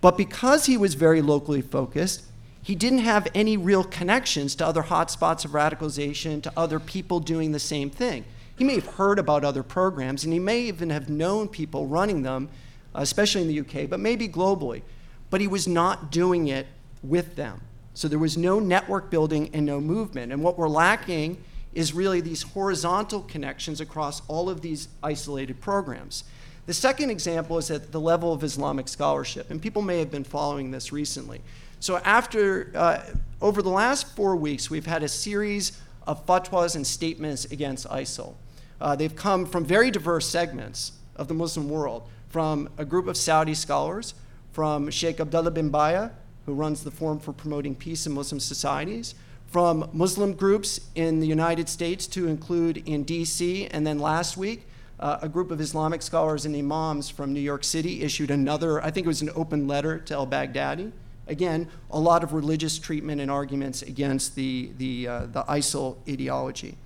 But because he was very locally focused, he didn't have any real connections to other hotspots of radicalization, to other people doing the same thing. He may have heard about other programs, and he may even have known people running them, especially in the UK, but maybe globally. But he was not doing it with them. So there was no network building and no movement. And what we're lacking is really these horizontal connections across all of these isolated programs. The second example is at the level of Islamic scholarship, and people may have been following this recently. So, after, uh, over the last four weeks, we've had a series of fatwas and statements against ISIL. Uh, they've come from very diverse segments of the Muslim world, from a group of Saudi scholars, from Sheikh Abdullah bin Bayyah, who runs the Forum for Promoting Peace in Muslim Societies, from Muslim groups in the United States to include in DC, and then last week, uh, a group of Islamic scholars and imams from New York City issued another, I think it was an open letter to al Baghdadi. Again, a lot of religious treatment and arguments against the, the, uh, the ISIL ideology.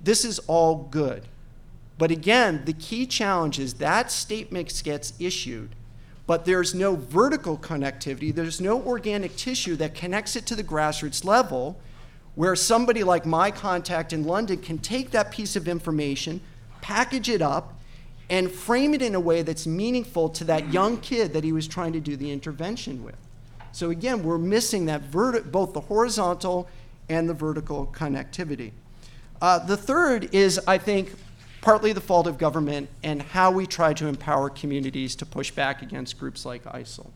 This is all good. But again, the key challenge is that statement gets issued, but there's no vertical connectivity, there's no organic tissue that connects it to the grassroots level where somebody like my contact in London can take that piece of information, package it up, and frame it in a way that's meaningful to that young kid that he was trying to do the intervention with. So again, we're missing that verti- both the horizontal and the vertical connectivity. Uh, the third is, I think, partly the fault of government and how we try to empower communities to push back against groups like ISIL.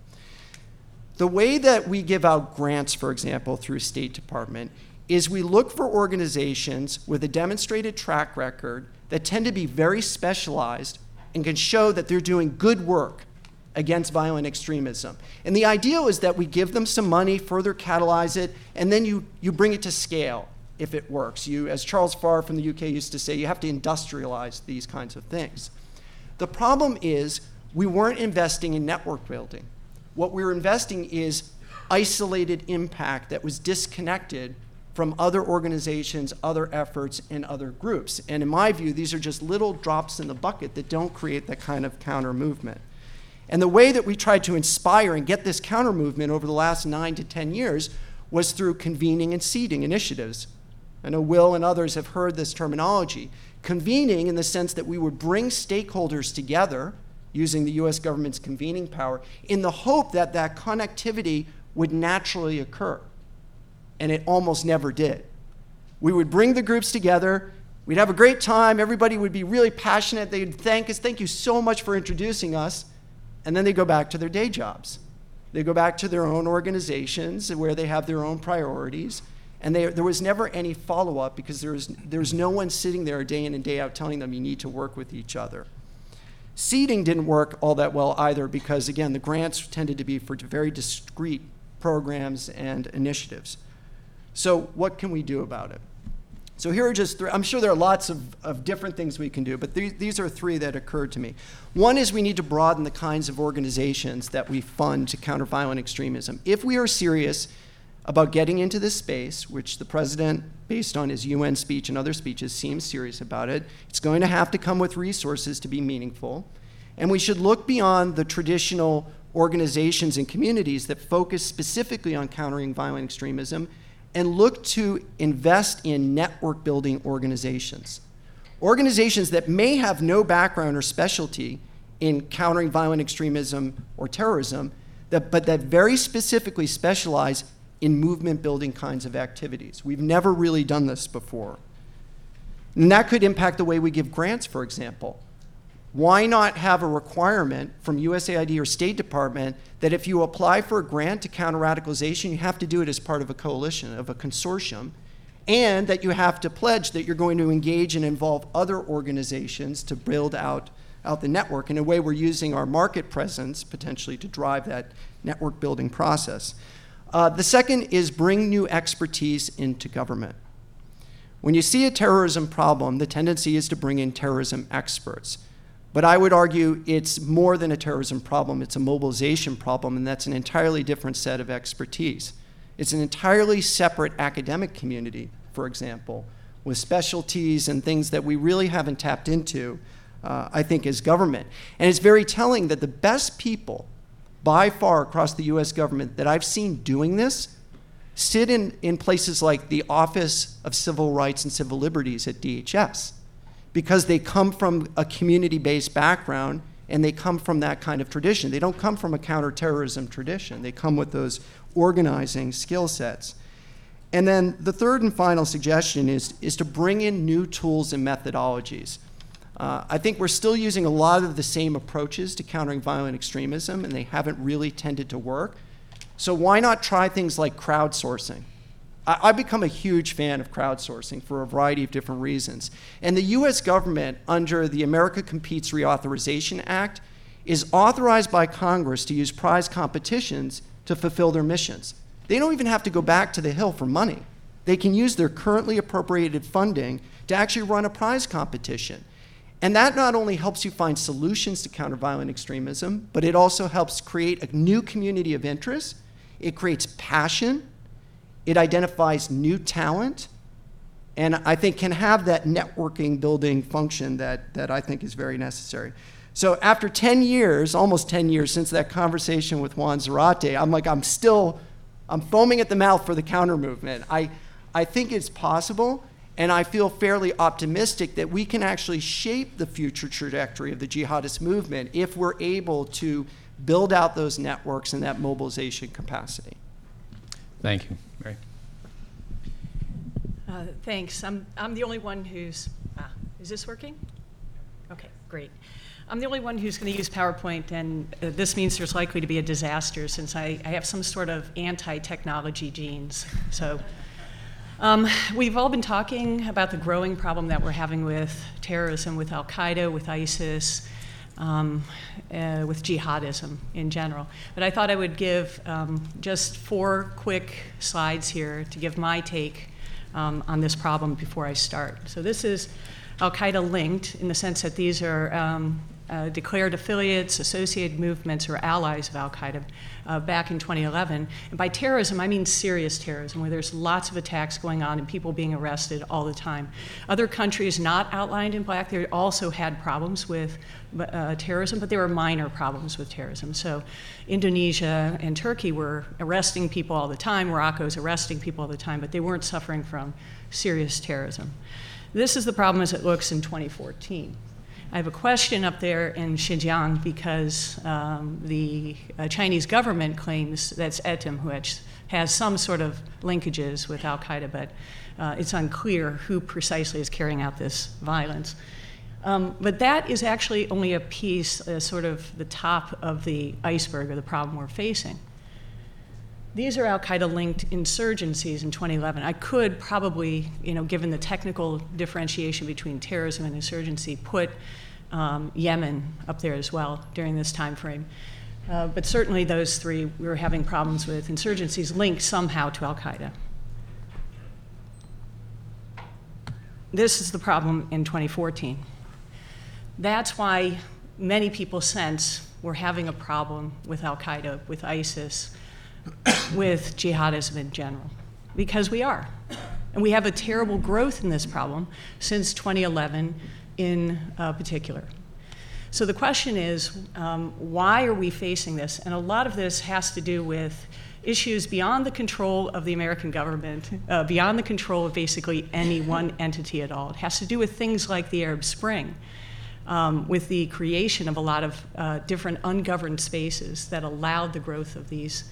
The way that we give out grants, for example, through State Department, is we look for organizations with a demonstrated track record that tend to be very specialized and can show that they're doing good work against violent extremism. And the ideal is that we give them some money, further catalyze it, and then you, you bring it to scale if it works. You, as Charles Farr from the UK used to say, you have to industrialize these kinds of things. The problem is we weren't investing in network building. What we were investing is isolated impact that was disconnected from other organizations, other efforts, and other groups. And in my view, these are just little drops in the bucket that don't create that kind of counter movement. And the way that we tried to inspire and get this counter movement over the last nine to 10 years was through convening and seeding initiatives. I know Will and others have heard this terminology. Convening in the sense that we would bring stakeholders together using the US government's convening power in the hope that that connectivity would naturally occur. And it almost never did. We would bring the groups together, we'd have a great time, everybody would be really passionate, they'd thank us, thank you so much for introducing us, and then they go back to their day jobs. They go back to their own organizations where they have their own priorities and they, there was never any follow up because there was, there was no one sitting there day in and day out telling them you need to work with each other. Seeding didn't work all that well either because, again, the grants tended to be for very discrete programs and initiatives. So, what can we do about it? So, here are just three. I'm sure there are lots of, of different things we can do, but th- these are three that occurred to me. One is we need to broaden the kinds of organizations that we fund to counter violent extremism. If we are serious about getting into this space, which the president, based on his UN speech and other speeches, seems serious about it. It's going to have to come with resources to be meaningful. And we should look beyond the traditional organizations and communities that focus specifically on countering violent extremism and look to invest in network building organizations. Organizations that may have no background or specialty in countering violent extremism or terrorism, that, but that very specifically specialize in movement building kinds of activities. We've never really done this before. And that could impact the way we give grants, for example. Why not have a requirement from USAID or State Department that if you apply for a grant to counter radicalization, you have to do it as part of a coalition, of a consortium, and that you have to pledge that you're going to engage and involve other organizations to build out, out the network. In a way, we're using our market presence potentially to drive that network building process. Uh, the second is bring new expertise into government. When you see a terrorism problem, the tendency is to bring in terrorism experts. But I would argue it's more than a terrorism problem, it's a mobilization problem, and that's an entirely different set of expertise. It's an entirely separate academic community, for example, with specialties and things that we really haven't tapped into, uh, I think, as government. And it's very telling that the best people by far across the US government that I've seen doing this sit in, in places like the Office of Civil Rights and Civil Liberties at DHS because they come from a community based background and they come from that kind of tradition. They don't come from a counterterrorism tradition, they come with those organizing skill sets. And then the third and final suggestion is, is to bring in new tools and methodologies. Uh, I think we're still using a lot of the same approaches to countering violent extremism, and they haven't really tended to work. So, why not try things like crowdsourcing? I've become a huge fan of crowdsourcing for a variety of different reasons. And the US government, under the America Competes Reauthorization Act, is authorized by Congress to use prize competitions to fulfill their missions. They don't even have to go back to the Hill for money. They can use their currently appropriated funding to actually run a prize competition. And that not only helps you find solutions to counter violent extremism, but it also helps create a new community of interest. It creates passion. It identifies new talent. And I think can have that networking building function that, that I think is very necessary. So after 10 years, almost 10 years since that conversation with Juan Zarate, I'm like, I'm still, I'm foaming at the mouth for the counter movement. I, I think it's possible, and I feel fairly optimistic that we can actually shape the future trajectory of the jihadist movement if we're able to build out those networks and that mobilization capacity. Thank you. Mary. Uh, thanks. I'm, I'm the only one who's, ah, is this working? Okay, great. I'm the only one who's going to use PowerPoint, and uh, this means there's likely to be a disaster since I, I have some sort of anti technology genes. So, um, we've all been talking about the growing problem that we're having with terrorism, with Al Qaeda, with ISIS, um, uh, with jihadism in general. But I thought I would give um, just four quick slides here to give my take um, on this problem before I start. So, this is Al Qaeda linked in the sense that these are um, uh, declared affiliates, associated movements, or allies of Al Qaeda uh, back in 2011. And by terrorism, I mean serious terrorism, where there's lots of attacks going on and people being arrested all the time. Other countries not outlined in black, they also had problems with uh, terrorism, but there were minor problems with terrorism. So Indonesia and Turkey were arresting people all the time, Morocco's arresting people all the time, but they weren't suffering from serious terrorism. This is the problem as it looks in 2014. I have a question up there in Xinjiang because um, the uh, Chinese government claims that's ETIM, has some sort of linkages with Al Qaeda, but uh, it's unclear who precisely is carrying out this violence. Um, but that is actually only a piece, uh, sort of the top of the iceberg of the problem we're facing. These are Al Qaeda linked insurgencies in 2011. I could probably, you know, given the technical differentiation between terrorism and insurgency, put um, Yemen up there as well during this time frame. Uh, but certainly those three we were having problems with insurgencies linked somehow to Al Qaeda. This is the problem in 2014. That's why many people sense we're having a problem with Al Qaeda, with ISIS, with jihadism in general, because we are. And we have a terrible growth in this problem since 2011 in uh, particular. So the question is um, why are we facing this? And a lot of this has to do with issues beyond the control of the American government, uh, beyond the control of basically any one entity at all. It has to do with things like the Arab Spring. Um, with the creation of a lot of uh, different ungoverned spaces that allowed the growth of these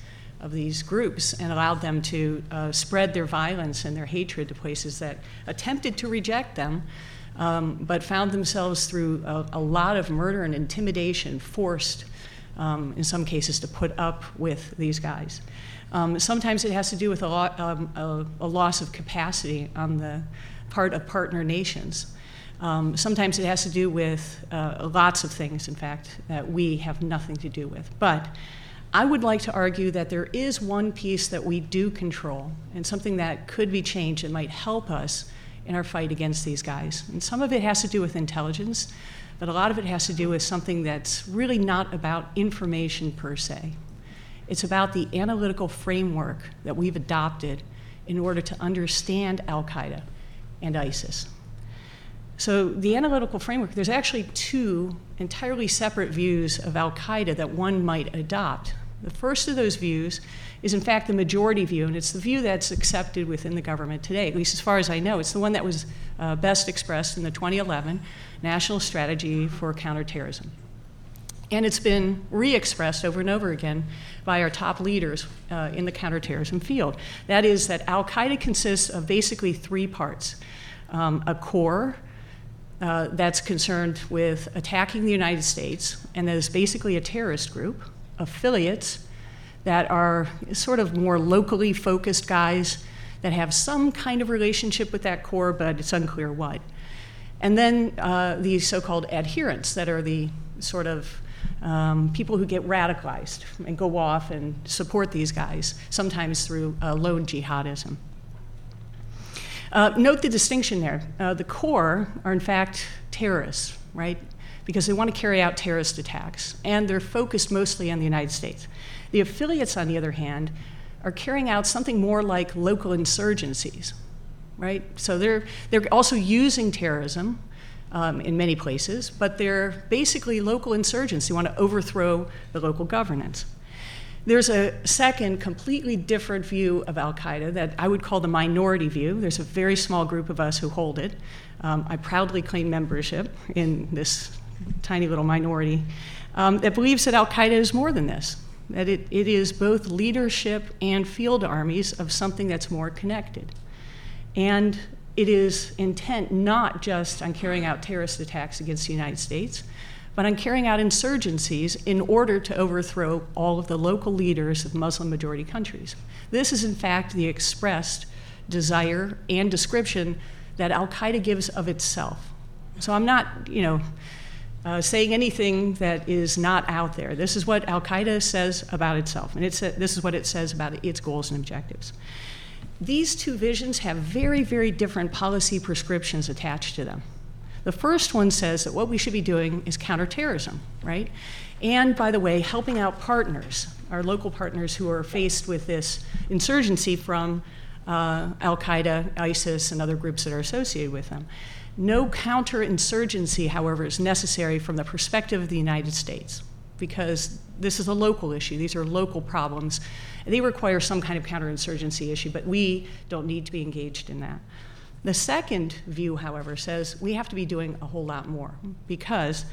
of these groups and allowed them to uh, spread their violence and their hatred to places that attempted to reject them, um, but found themselves through a, a, lot of murder and intimidation forced, um, in some cases, to put up with these guys. Um, sometimes it has to do with a, lot, um, a, a, loss of capacity on the part of partner nations. Um, sometimes it has to do with uh, lots of things, in fact, that we have nothing to do with. But I would like to argue that there is one piece that we do control and something that could be changed and might help us in our fight against these guys. And some of it has to do with intelligence, but a lot of it has to do with something that's really not about information per se. It's about the analytical framework that we've adopted in order to understand Al Qaeda and ISIS. So, the analytical framework, there's actually two entirely separate views of Al Qaeda that one might adopt. The first of those views is, in fact, the majority view, and it's the view that's accepted within the government today, at least as far as I know. It's the one that was uh, best expressed in the 2011 National Strategy for Counterterrorism. And it's been re expressed over and over again by our top leaders uh, in the counterterrorism field. That is, that Al Qaeda consists of basically three parts um, a core uh, that's concerned with attacking the United States, and that is basically a terrorist group, affiliates that are sort of more locally focused guys that have some kind of relationship with that core, but it's unclear what. And then uh, these so called adherents that are the sort of um, people who get radicalized and go off and support these guys, sometimes through uh, lone jihadism. Uh, note the distinction there. Uh, the core are, in fact, terrorists, right? Because they want to carry out terrorist attacks, and they're focused mostly on the United States. The affiliates, on the other hand, are carrying out something more like local insurgencies, right? So they're, they're also using terrorism um, in many places, but they're basically local insurgents. They want to overthrow the local governance. There's a second, completely different view of Al Qaeda that I would call the minority view. There's a very small group of us who hold it. Um, I proudly claim membership in this tiny little minority um, that believes that Al Qaeda is more than this, that it, it is both leadership and field armies of something that's more connected. And it is intent not just on carrying out terrorist attacks against the United States, but on carrying out insurgencies in order to overthrow all of the local leaders of Muslim majority countries. This is, in fact, the expressed desire and description that Al Qaeda gives of itself. So I'm not, you know, uh, saying anything that is not out there. This is what Al Qaeda says about itself, and it's, this is what it says about its goals and objectives. These two visions have very, very different policy prescriptions attached to them. The first one says that what we should be doing is counterterrorism, right? And by the way, helping out partners, our local partners who are faced with this insurgency from uh, Al Qaeda, ISIS, and other groups that are associated with them. No counterinsurgency, however, is necessary from the perspective of the United States because this is a local issue. These are local problems. They require some kind of counterinsurgency issue, but we don't need to be engaged in that. The second view, however, says we have to be doing a whole lot more because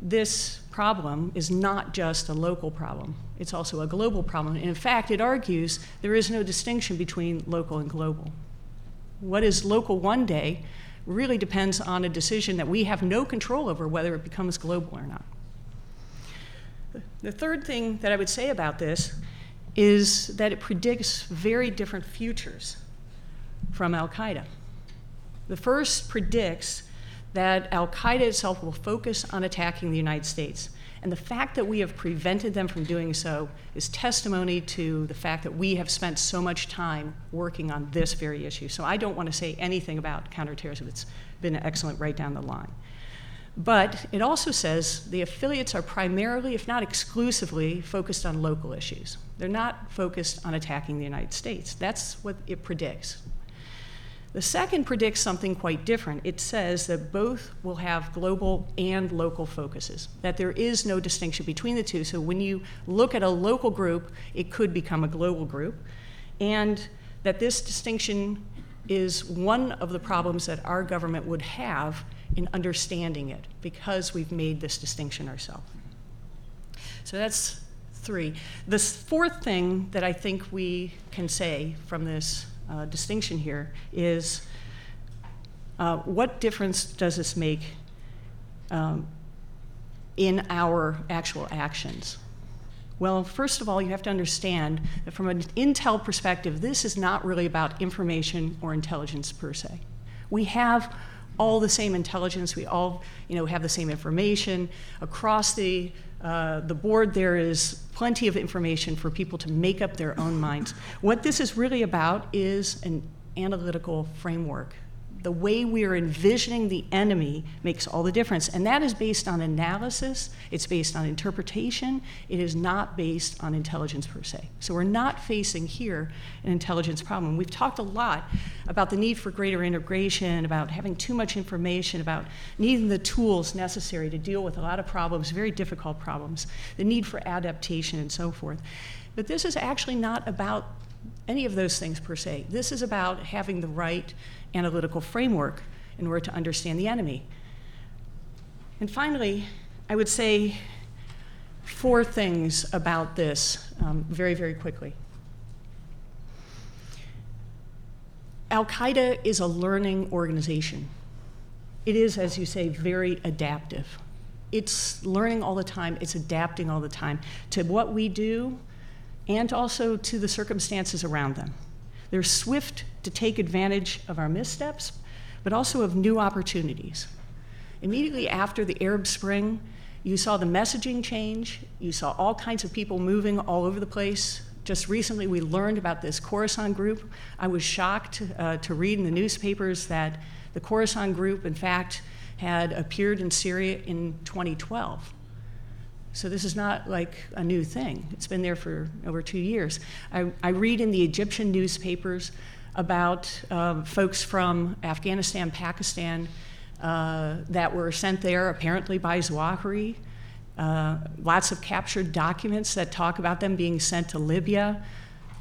this problem is not just a local problem, it's also a global problem. And in fact, it argues there is no distinction between local and global. What is local one day really depends on a decision that we have no control over whether it becomes global or not. The third thing that I would say about this is that it predicts very different futures from Al Qaeda. The first predicts that Al Qaeda itself will focus on attacking the United States. And the fact that we have prevented them from doing so is testimony to the fact that we have spent so much time working on this very issue. So I don't want to say anything about counterterrorism. It's been excellent right down the line. But it also says the affiliates are primarily, if not exclusively, focused on local issues. They're not focused on attacking the United States. That's what it predicts. The second predicts something quite different. It says that both will have global and local focuses, that there is no distinction between the two. So when you look at a local group, it could become a global group, and that this distinction is one of the problems that our government would have in understanding it because we've made this distinction ourselves. So that's three. The fourth thing that I think we can say from this uh, distinction here is uh, what difference does this make um, in our actual actions? Well, first of all, you have to understand that from an intel perspective, this is not really about information or intelligence per se. We have all the same intelligence, we all you know, have the same information. Across the uh, the board, there is plenty of information for people to make up their own minds. What this is really about is an analytical framework the way we are envisioning the enemy makes all the difference. And that is based on analysis, it's based on interpretation, it is not based on intelligence per se. So we're not facing here an intelligence problem. We've talked a lot about the need for greater integration, about having too much information, about needing the tools necessary to deal with a lot of problems, very difficult problems, the need for adaptation, and so forth. But this is actually not about any of those things per se. This is about having the right analytical framework in order to understand the enemy. And finally, I would say four things about this um, very, very quickly. Al Qaeda is a learning organization. It is, as you say, very adaptive. It's learning all the time, it's adapting all the time to what we do and also to the circumstances around them. They're swift to take advantage of our missteps, but also of new opportunities. Immediately after the Arab Spring, you saw the messaging change, you saw all kinds of people moving all over the place. Just recently, we learned about this Khorasan group. I was shocked uh, to read in the newspapers that the Khorasan group, in fact, had appeared in Syria in 2012. So this is not like a new thing. It's been there for over two years. I, I read in the Egyptian newspapers about uh, folks from Afghanistan, Pakistan, uh, that were sent there apparently by Zawahiri. Uh, lots of captured documents that talk about them being sent to Libya,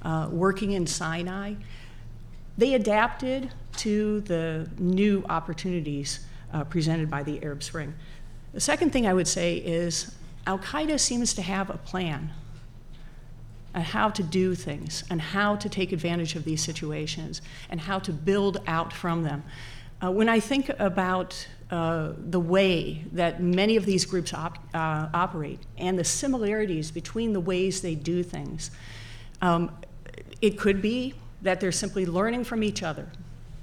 uh, working in Sinai. They adapted to the new opportunities uh, presented by the Arab Spring. The second thing I would say is Al Qaeda seems to have a plan on how to do things and how to take advantage of these situations and how to build out from them. Uh, when I think about uh, the way that many of these groups op- uh, operate and the similarities between the ways they do things, um, it could be that they're simply learning from each other.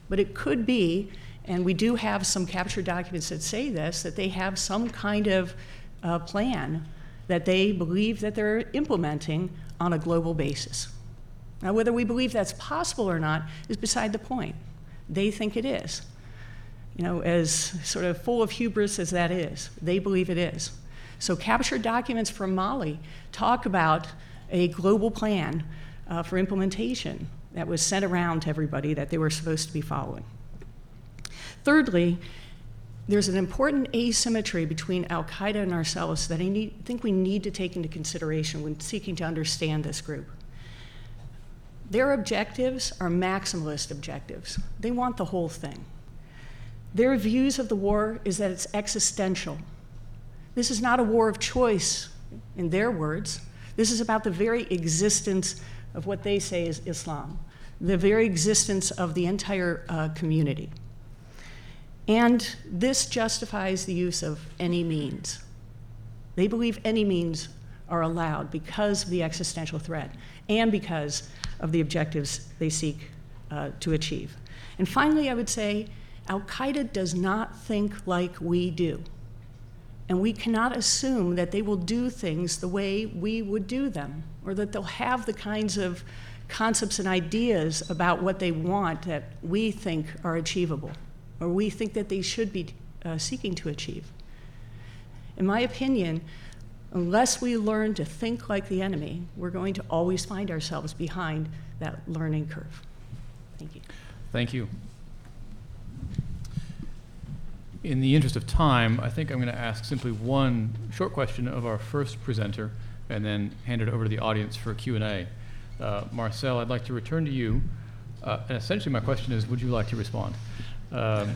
But it could be, and we do have some captured documents that say this, that they have some kind of uh, plan that they believe that they're implementing on a global basis. Now, whether we believe that's possible or not is beside the point. They think it is. You know, as sort of full of hubris as that is, they believe it is. So, captured documents from Mali talk about a global plan uh, for implementation that was sent around to everybody that they were supposed to be following. Thirdly, there's an important asymmetry between Al Qaeda and ourselves that I need, think we need to take into consideration when seeking to understand this group. Their objectives are maximalist objectives, they want the whole thing. Their views of the war is that it's existential. This is not a war of choice, in their words. This is about the very existence of what they say is Islam, the very existence of the entire uh, community. And this justifies the use of any means. They believe any means are allowed because of the existential threat and because of the objectives they seek uh, to achieve. And finally, I would say Al Qaeda does not think like we do. And we cannot assume that they will do things the way we would do them, or that they'll have the kinds of concepts and ideas about what they want that we think are achievable or we think that they should be uh, seeking to achieve. In my opinion, unless we learn to think like the enemy, we're going to always find ourselves behind that learning curve. Thank you. Thank you. In the interest of time, I think I'm going to ask simply one short question of our first presenter and then hand it over to the audience for Q&A. Uh, Marcel, I'd like to return to you. Uh, and essentially, my question is, would you like to respond? Um,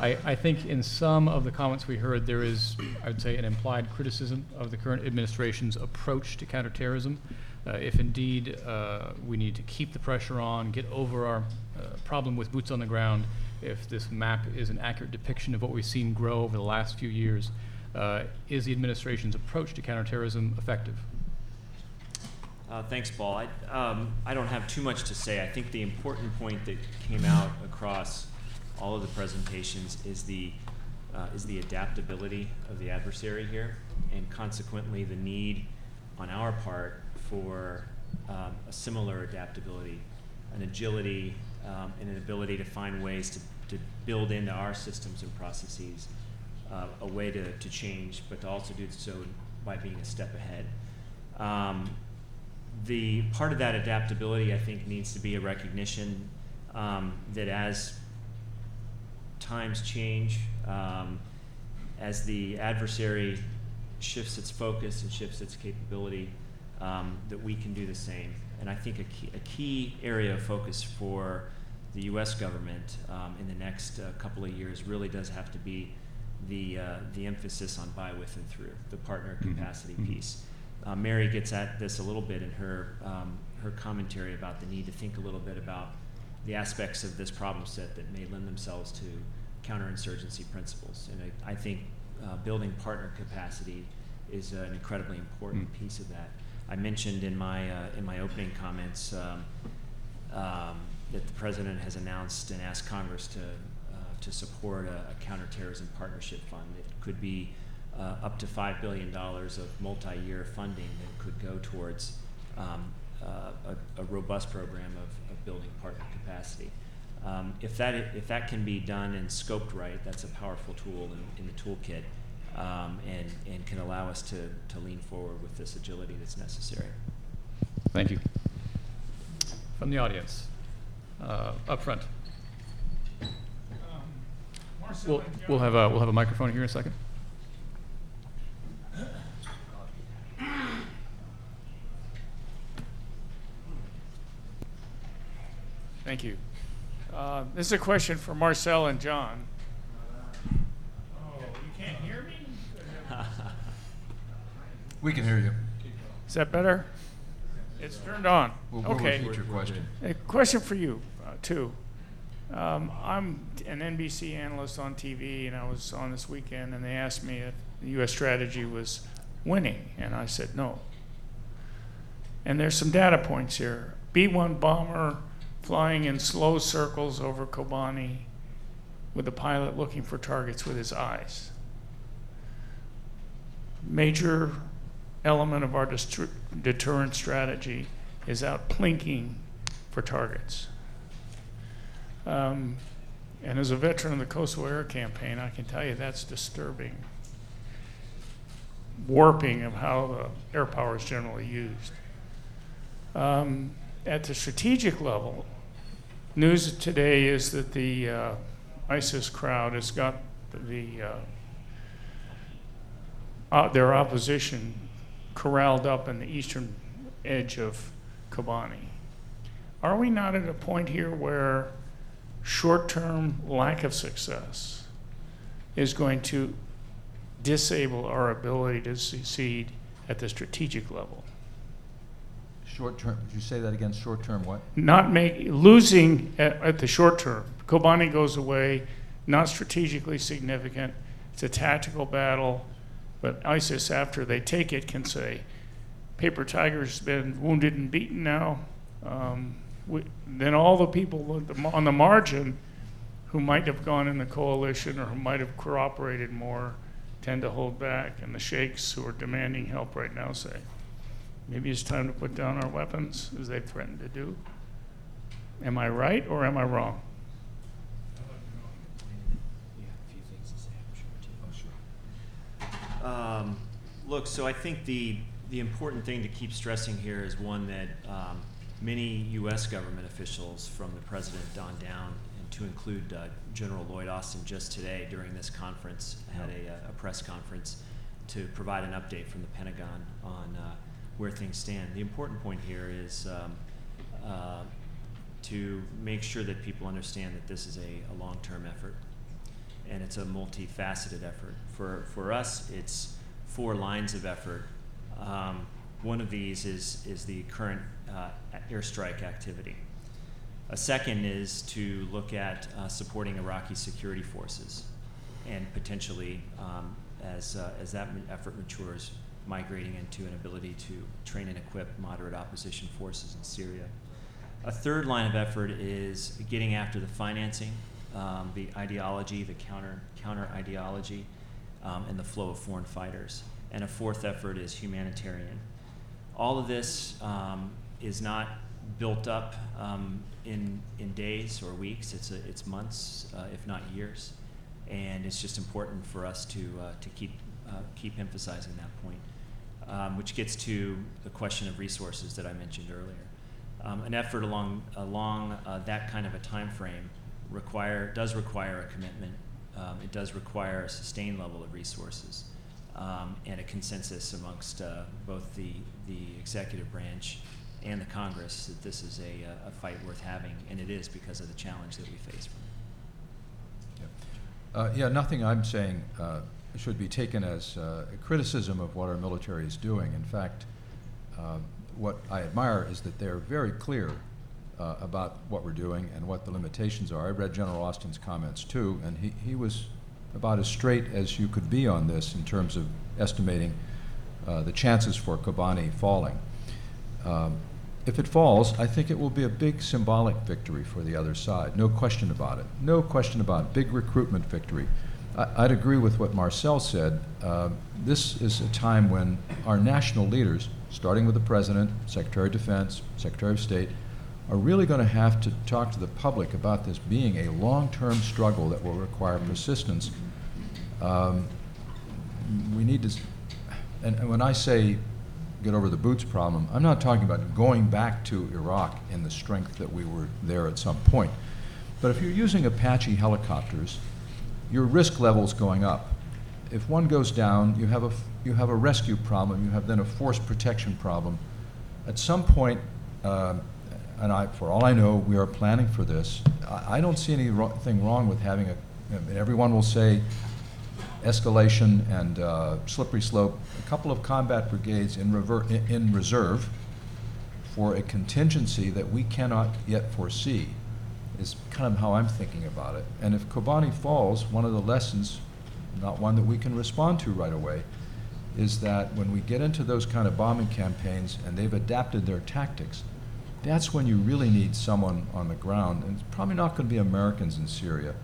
I, I think in some of the comments we heard, there is, I would say, an implied criticism of the current administration's approach to counterterrorism. Uh, if indeed uh, we need to keep the pressure on, get over our uh, problem with boots on the ground, if this map is an accurate depiction of what we've seen grow over the last few years, uh, is the administration's approach to counterterrorism effective? Uh, thanks, Paul. I, um, I don't have too much to say. I think the important point that came out across all of the presentations is the uh, is the adaptability of the adversary here, and consequently the need on our part for um, a similar adaptability, an agility, um, and an ability to find ways to, to build into our systems and processes uh, a way to, to change, but to also do so by being a step ahead. Um, the part of that adaptability, I think, needs to be a recognition um, that as times change, um, as the adversary shifts its focus and shifts its capability, um, that we can do the same. And I think a key, a key area of focus for the U.S. government um, in the next uh, couple of years really does have to be the, uh, the emphasis on by, with, and through, the partner Mhm. capacity Mhm. piece. Uh, Mary gets at this a little bit in her, um, her commentary about the need to think a little bit about the aspects of this problem set that may lend themselves to counterinsurgency principles. And I, I think uh, building partner capacity is an incredibly important Mm. piece of that. I mentioned in my, uh, in my opening comments um, um, that the president has announced and asked Congress to, uh, to support a, a counterterrorism partnership fund. It could be uh, up to $5 billion of multi-year funding that could go towards um, uh, a, a robust program of, of building partner capacity. Um, if, that, if that can be done and scoped right, that's a powerful tool in, in the toolkit um, and, and can allow us to, to lean forward with this agility that's necessary. Thank you. From the audience, uh, up front. We'll, we'll have a, we'll have a microphone here in a second. Thank you. Uh, This is a question for Marcel and John. Oh, you can't hear me? We can hear you. Is that better? It's turned on. We'll, we'll Okay. repeat your question. A question for you, uh, too. Um, I'm an NBC analyst on TV, and I was on this weekend, and they asked me if the U.S. strategy was winning, and I said no. And there's some data points here. B-1 bomber flying in slow circles over Kobani with the pilot looking for targets with his eyes. Major element of our destru- deterrent strategy is out plinking for targets. Um, and as a veteran of the Kosovo Air Campaign, I can tell you that's disturbing. Warping of how the air power is generally used. Um, at the strategic level, news today is that the uh, ISIS crowd has got the uh, uh, their opposition corralled up in the eastern edge of Kobani. Are we not at a point here where short term lack of success is going to disable our ability to succeed at the strategic level? Short term, did you say that again? Short term what? Not make, losing at, at the short term. Kobani goes away, not strategically significant. It's a tactical battle, but ISIS, after they take it, can say, Paper Tiger's been wounded and beaten now. Um, we, then all the people on the margin who might have gone in the coalition or who might have cooperated more tend to hold back. And the sheikhs who are demanding help right now say, maybe it's time to put down our weapons, as they've threatened to do. Am I right or am I wrong? Um, look, so I think the, the important thing to keep stressing here is one that um, many U.S. government officials, from the president on down, and to include uh, General Lloyd Austin just today during this conference, had a, uh, a press conference to provide an update from the Pentagon on uh, where things stand. The important point here is um, uh, to make sure that people understand that this is a, a long-term effort and it's a multifaceted effort. For, for us, it's four lines of effort. Um, one of these is, is the current uh, airstrike activity. A second is to look at uh, supporting Iraqi security forces and potentially, um, as, uh, as that effort matures, migrating into an ability to train and equip moderate opposition forces in Syria. A third line of effort is getting after the financing, um, the ideology, the counter counter ideology, um, and the flow of foreign fighters. And a fourth effort is humanitarian. All of this um, is not built up um, in in days or weeks. It's a, it's months, uh, if not years, and it's just important for us to uh, to keep uh, keep emphasizing that point. Um, which gets to the question of resources that I mentioned earlier. Um, an effort along along uh, that kind of a time frame require does require a commitment. Um, it does require a sustained level of resources um, and a consensus amongst uh, both the the executive branch and the Congress that this is a, uh, a fight worth having, and it is because of the challenge that we face. Yep. Uh, yeah, nothing I'm saying uh, should be taken as uh, a criticism of what our military is doing. In fact, uh, what I admire is that they're very clear uh, about what we're doing and what the limitations are. I read General Austin's comments too, and he, he was about as straight as you could be on this in terms of estimating uh, the chances for Kobani falling. Um, if it falls, I think it will be a big symbolic victory for the other side. No question about it. No question about it. Big recruitment victory. I'd agree with what Marcel said. Uh, this is a time when our national leaders, starting with the President, Secretary of Defense, Secretary of State, are really going to have to talk to the public about this being a long-term struggle that will require persistence. Um, we need to, and, and when I say get over the boots problem, I'm not talking about going back to Iraq in the strength that we were there at some point. But if you're using Apache helicopters, your risk level's going up. If one goes down, you have a, you have a rescue problem, you have then a force protection problem. At some point, um, and I, for all I know, we are planning for this, I, I don't see anything wrong with having a, I mean, everyone will say escalation and uh, slippery slope, a couple of combat brigades in, rever- in reserve for a contingency that we cannot yet foresee is kind of how I'm thinking about it. And if Kobani falls, one of the lessons, not one that we can respond to right away, is that when we get into those kind of bombing campaigns and they've adapted their tactics, that's when you really need someone on the ground. And it's probably not going to be Americans in Syria.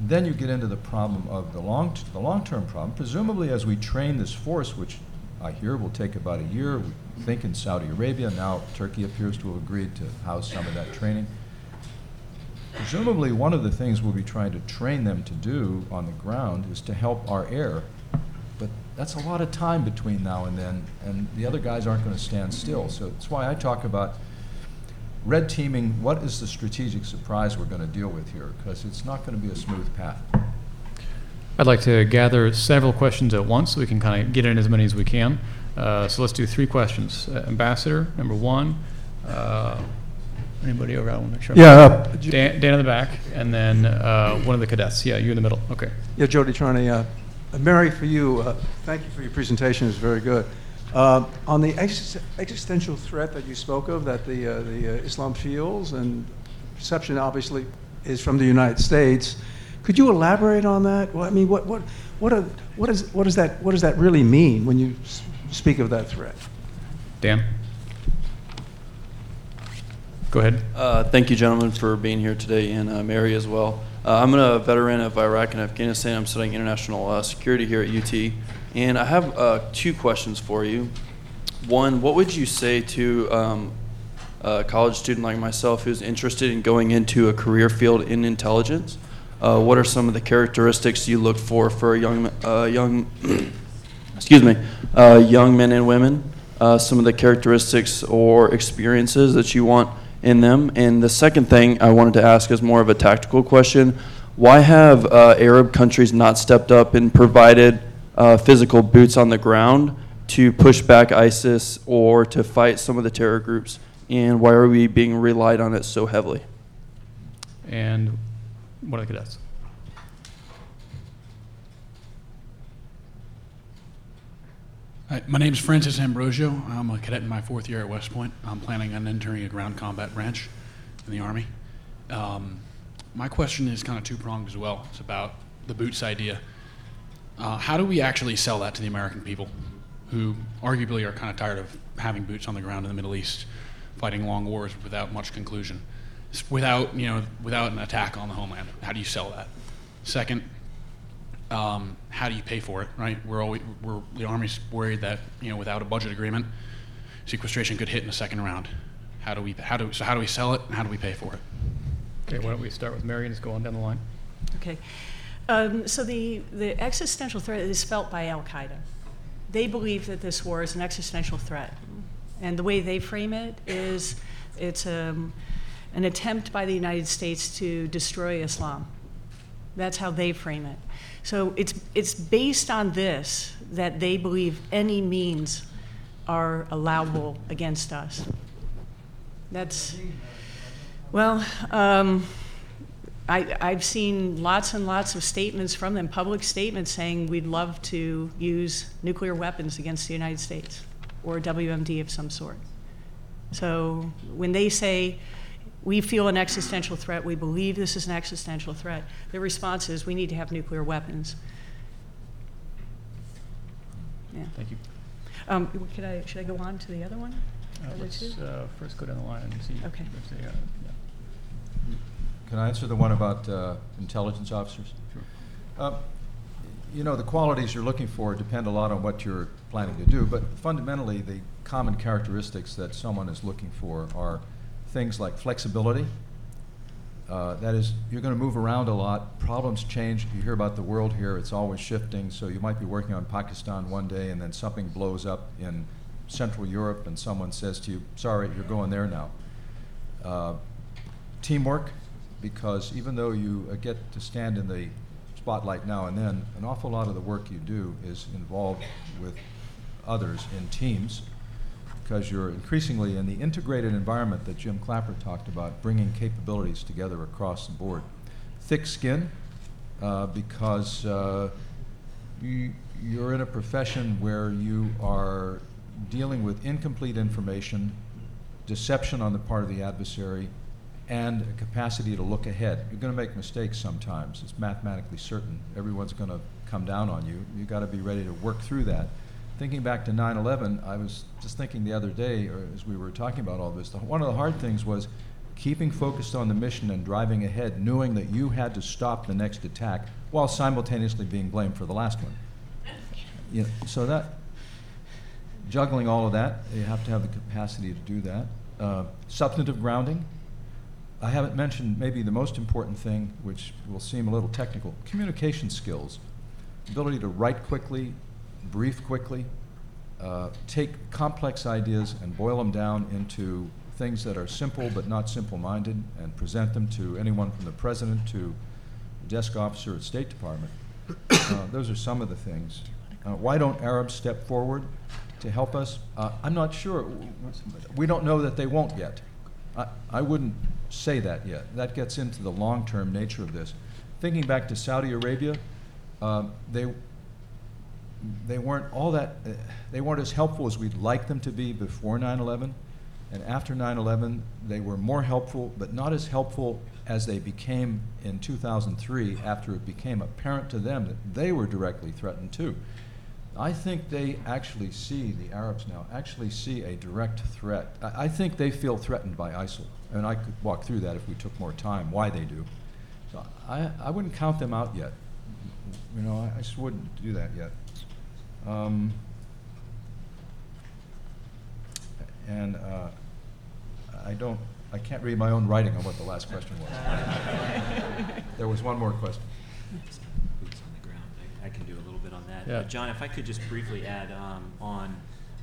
Then you get into the problem of the long, the long-term problem. Presumably, as we train this force, which I hear will take about a year, we think in Saudi Arabia, now Turkey appears to have agreed to house some of that training. Presumably, one of the things we'll be trying to train them to do on the ground is to help our air. But that's a lot of time between now and then, and the other guys aren't going to stand still. So that's why I talk about red teaming, what is the strategic surprise we're going to deal with here? Because it's not going to be a smooth path. I'd like to gather several questions at once so we can kind of get in as many as we can. Uh, so let's do three questions. Uh, Ambassador, number one. Uh, anybody over? I want to make sure. I'm- Yeah, uh, J- Dan, Dan in the back, and then uh, one of the cadets. Yeah, you in the middle. Okay. yeah, Jody Trani, uh, uh, Mary, for you, uh, thank you for your presentation, it was very good. Uh, On the ex- existential threat that you spoke of, that the, uh, the uh, Islam feels, and perception obviously is from the United States, could you elaborate on that? Well, I mean, what, what, what, are, what, is, what, is that, what does that really mean when you s- speak of that threat? Dan. Go ahead. Uh, Thank you, gentlemen, for being here today, and uh, Mary as well. Uh, I'm a veteran of Iraq and Afghanistan. I'm studying international uh, security here at UT, and I have uh, two questions for you. One, what would you say to um, a college student like myself who's interested in going into a career field in intelligence? Uh, What are some of the characteristics you look for for young, young excuse me, young men and women, some of the characteristics or experiences that you want in them. And the second thing I wanted to ask is more of a tactical question. Why have uh, Arab countries not stepped up and provided uh, physical boots on the ground to push back ISIS or to fight some of the terror groups? And why are we being relied on it so heavily? And one of the cadets. Hi, my name is Francis Ambrosio. I'm a cadet in my fourth year at West Point. I'm planning on entering a ground combat branch in the Army. Um, my question is kind of two pronged as well. It's about the boots idea. Uh, how do we actually sell that to the American people who arguably are kind of tired of having boots on the ground in the Middle East, fighting long wars without much conclusion, without, you know, without an attack on the homeland? How do you sell that? Second, um, how do you pay for it, right? We're always, we're, the Army's worried that, you know, without a budget agreement, sequestration could hit in the second round. How do we, how do, so how do we sell it and how do we pay for it? Okay, why don't we start with Mary and just go on down the line? Okay. Um, so the, the existential threat is felt by Al Qaeda. They believe that this war is an existential threat. And the way they frame it is it's um, an attempt by the United States to destroy Islam. That's how they frame it. So it's, it's based on this that they believe any means are allowable against us. That's, well, um, I, I've seen lots and lots of statements from them, public statements saying we'd love to use nuclear weapons against the United States or WMD of some sort. So when they say, we feel an existential threat, we believe this is an existential threat, the response is, we need to have nuclear weapons. Yeah. Thank you. Um, could I, should I go on to the other one? Uh, Let's uh, first go down the line and see. Okay. if they, uh, yeah. Can I answer the one about uh, intelligence officers? Sure. Uh, You know, the qualities you're looking for depend a lot on what you're planning to do, but fundamentally, the common characteristics that someone is looking for are things like flexibility. Uh, That is, you're going to move around a lot, problems change, you hear about the world here, it's always shifting, so you might be working on Pakistan one day, and then something blows up in Central Europe, and someone says to you, sorry, you're going there now. Uh, Teamwork, because even though you uh, get to stand in the spotlight now and then, an awful lot of the work you do is involved with others in teams, because you're increasingly in the integrated environment that Jim Clapper talked about, bringing capabilities together across the board. Thick skin, uh, because uh, you, you're in a profession where you are dealing with incomplete information, deception on the part of the adversary, and a capacity to look ahead. You're going to make mistakes sometimes. It's mathematically certain. Everyone's going to come down on you. You've got to be ready to work through that. Thinking back to 9 11, I was just thinking the other day, or as we were talking about all this, the, one of the hard things was keeping focused on the mission and driving ahead, knowing that you had to stop the next attack while simultaneously being blamed for the last one. You know, so that, juggling all of that, you have to have the capacity to do that. Uh, substantive grounding. I haven't mentioned maybe the most important thing, which will seem a little technical communication skills. Ability to write quickly, brief quickly, uh, take complex ideas and boil them down into things that are simple but not simple minded and present them to anyone from the president to desk officer at State Department. Uh, those are some of the things. Uh, why don't Arabs step forward to help us? Uh, I'm not sure. We don't know that they won't yet. I, I wouldn't say that yet. That gets into the long term nature of this. Thinking back to Saudi Arabia, um, they, they weren't all that, uh, they weren't as helpful as we'd like them to be before 9 11. And after 9 11, they were more helpful, but not as helpful as they became in 2003 after it became apparent to them that they were directly threatened too. I think they actually see, the Arabs now, actually see a direct threat. I, I think they feel threatened by ISIL. And I could walk through that if we took more time, why they do. So I, I wouldn't count them out yet. You know, I, I just wouldn't do that yet. Um, and uh, I don't, I can't read my own writing on what the last question was. there was one more question. boots on the ground. I, I can do a little bit on that. Yeah. Uh, John, if I could just briefly add um, on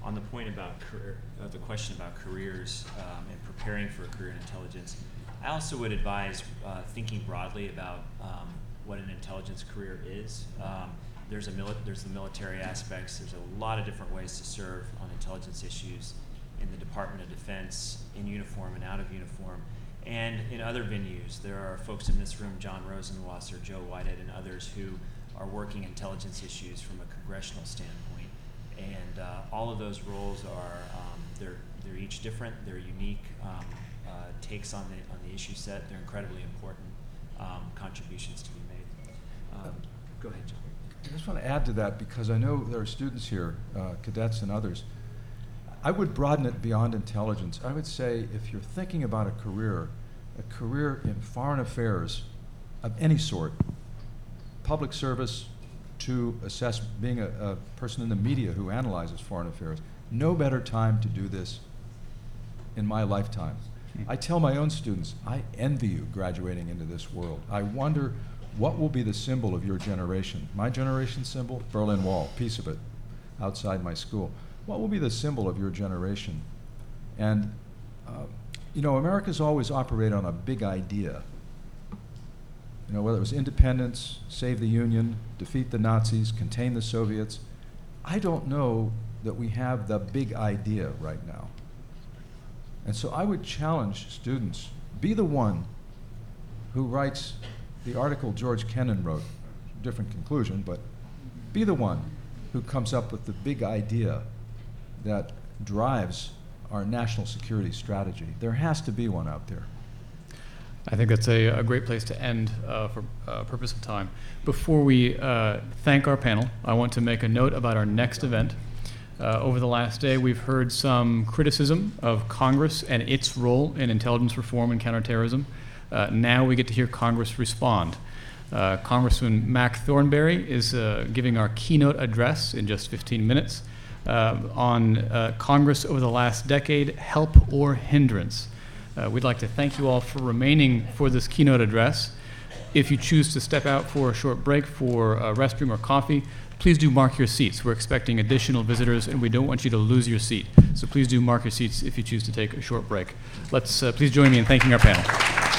on the point about career, uh, the question about careers um, and preparing for a career in intelligence, I also would advise uh, thinking broadly about um, what an intelligence career is. There's a mili- there's the military aspects. There's a lot of different ways to serve on intelligence issues in the Department of Defense, in uniform and out of uniform, and in other venues. There are folks in this room, John Rosenwasser, Joe Whitehead, and others who are working intelligence issues from a congressional standpoint. And uh, all of those roles are um, they're they're each different. They're unique um, uh, takes on the on the issue set. They're incredibly important um, contributions to be made. Um, go ahead, John. I just want to add to that because I know there are students here, uh, cadets and others. I would broaden it beyond intelligence. I would say if you're thinking about a career, a career in foreign affairs of any sort, public service to assess being a, a person in the media who analyzes foreign affairs, no better time to do this in my lifetime. I tell my own students, I envy you graduating into this world. I wonder what will be the symbol of your generation. My generation's symbol? Berlin Wall, piece of it, outside my school. What will be the symbol of your generation? And, uh, you know, America's always operated on a big idea. You know, whether it was independence, save the Union, defeat the Nazis, contain the Soviets. I don't know that we have the big idea right now. And so I would challenge students be the one who writes the article George Kennan wrote, different conclusion, but be the one who comes up with the big idea that drives our national security strategy. There has to be one out there. I think that's a, a great place to end uh, for uh, purpose of time. Before we uh, thank our panel, I want to make a note about our next event. Uh, over the last day, we've heard some criticism of Congress and its role in intelligence reform and counterterrorism. Uh, now we get to hear Congress respond. Uh, Congressman Mac Thornberry is uh, giving our keynote address in just 15 minutes uh, on uh, Congress over the last decade, help or hindrance. Uh, we'd like to thank you all for remaining for this keynote address. If you choose to step out for a short break for a restroom or coffee, please do mark your seats. We're expecting additional visitors, and we don't want you to lose your seat. So please do mark your seats if you choose to take a short break. Let's uh, please join me in thanking our panel.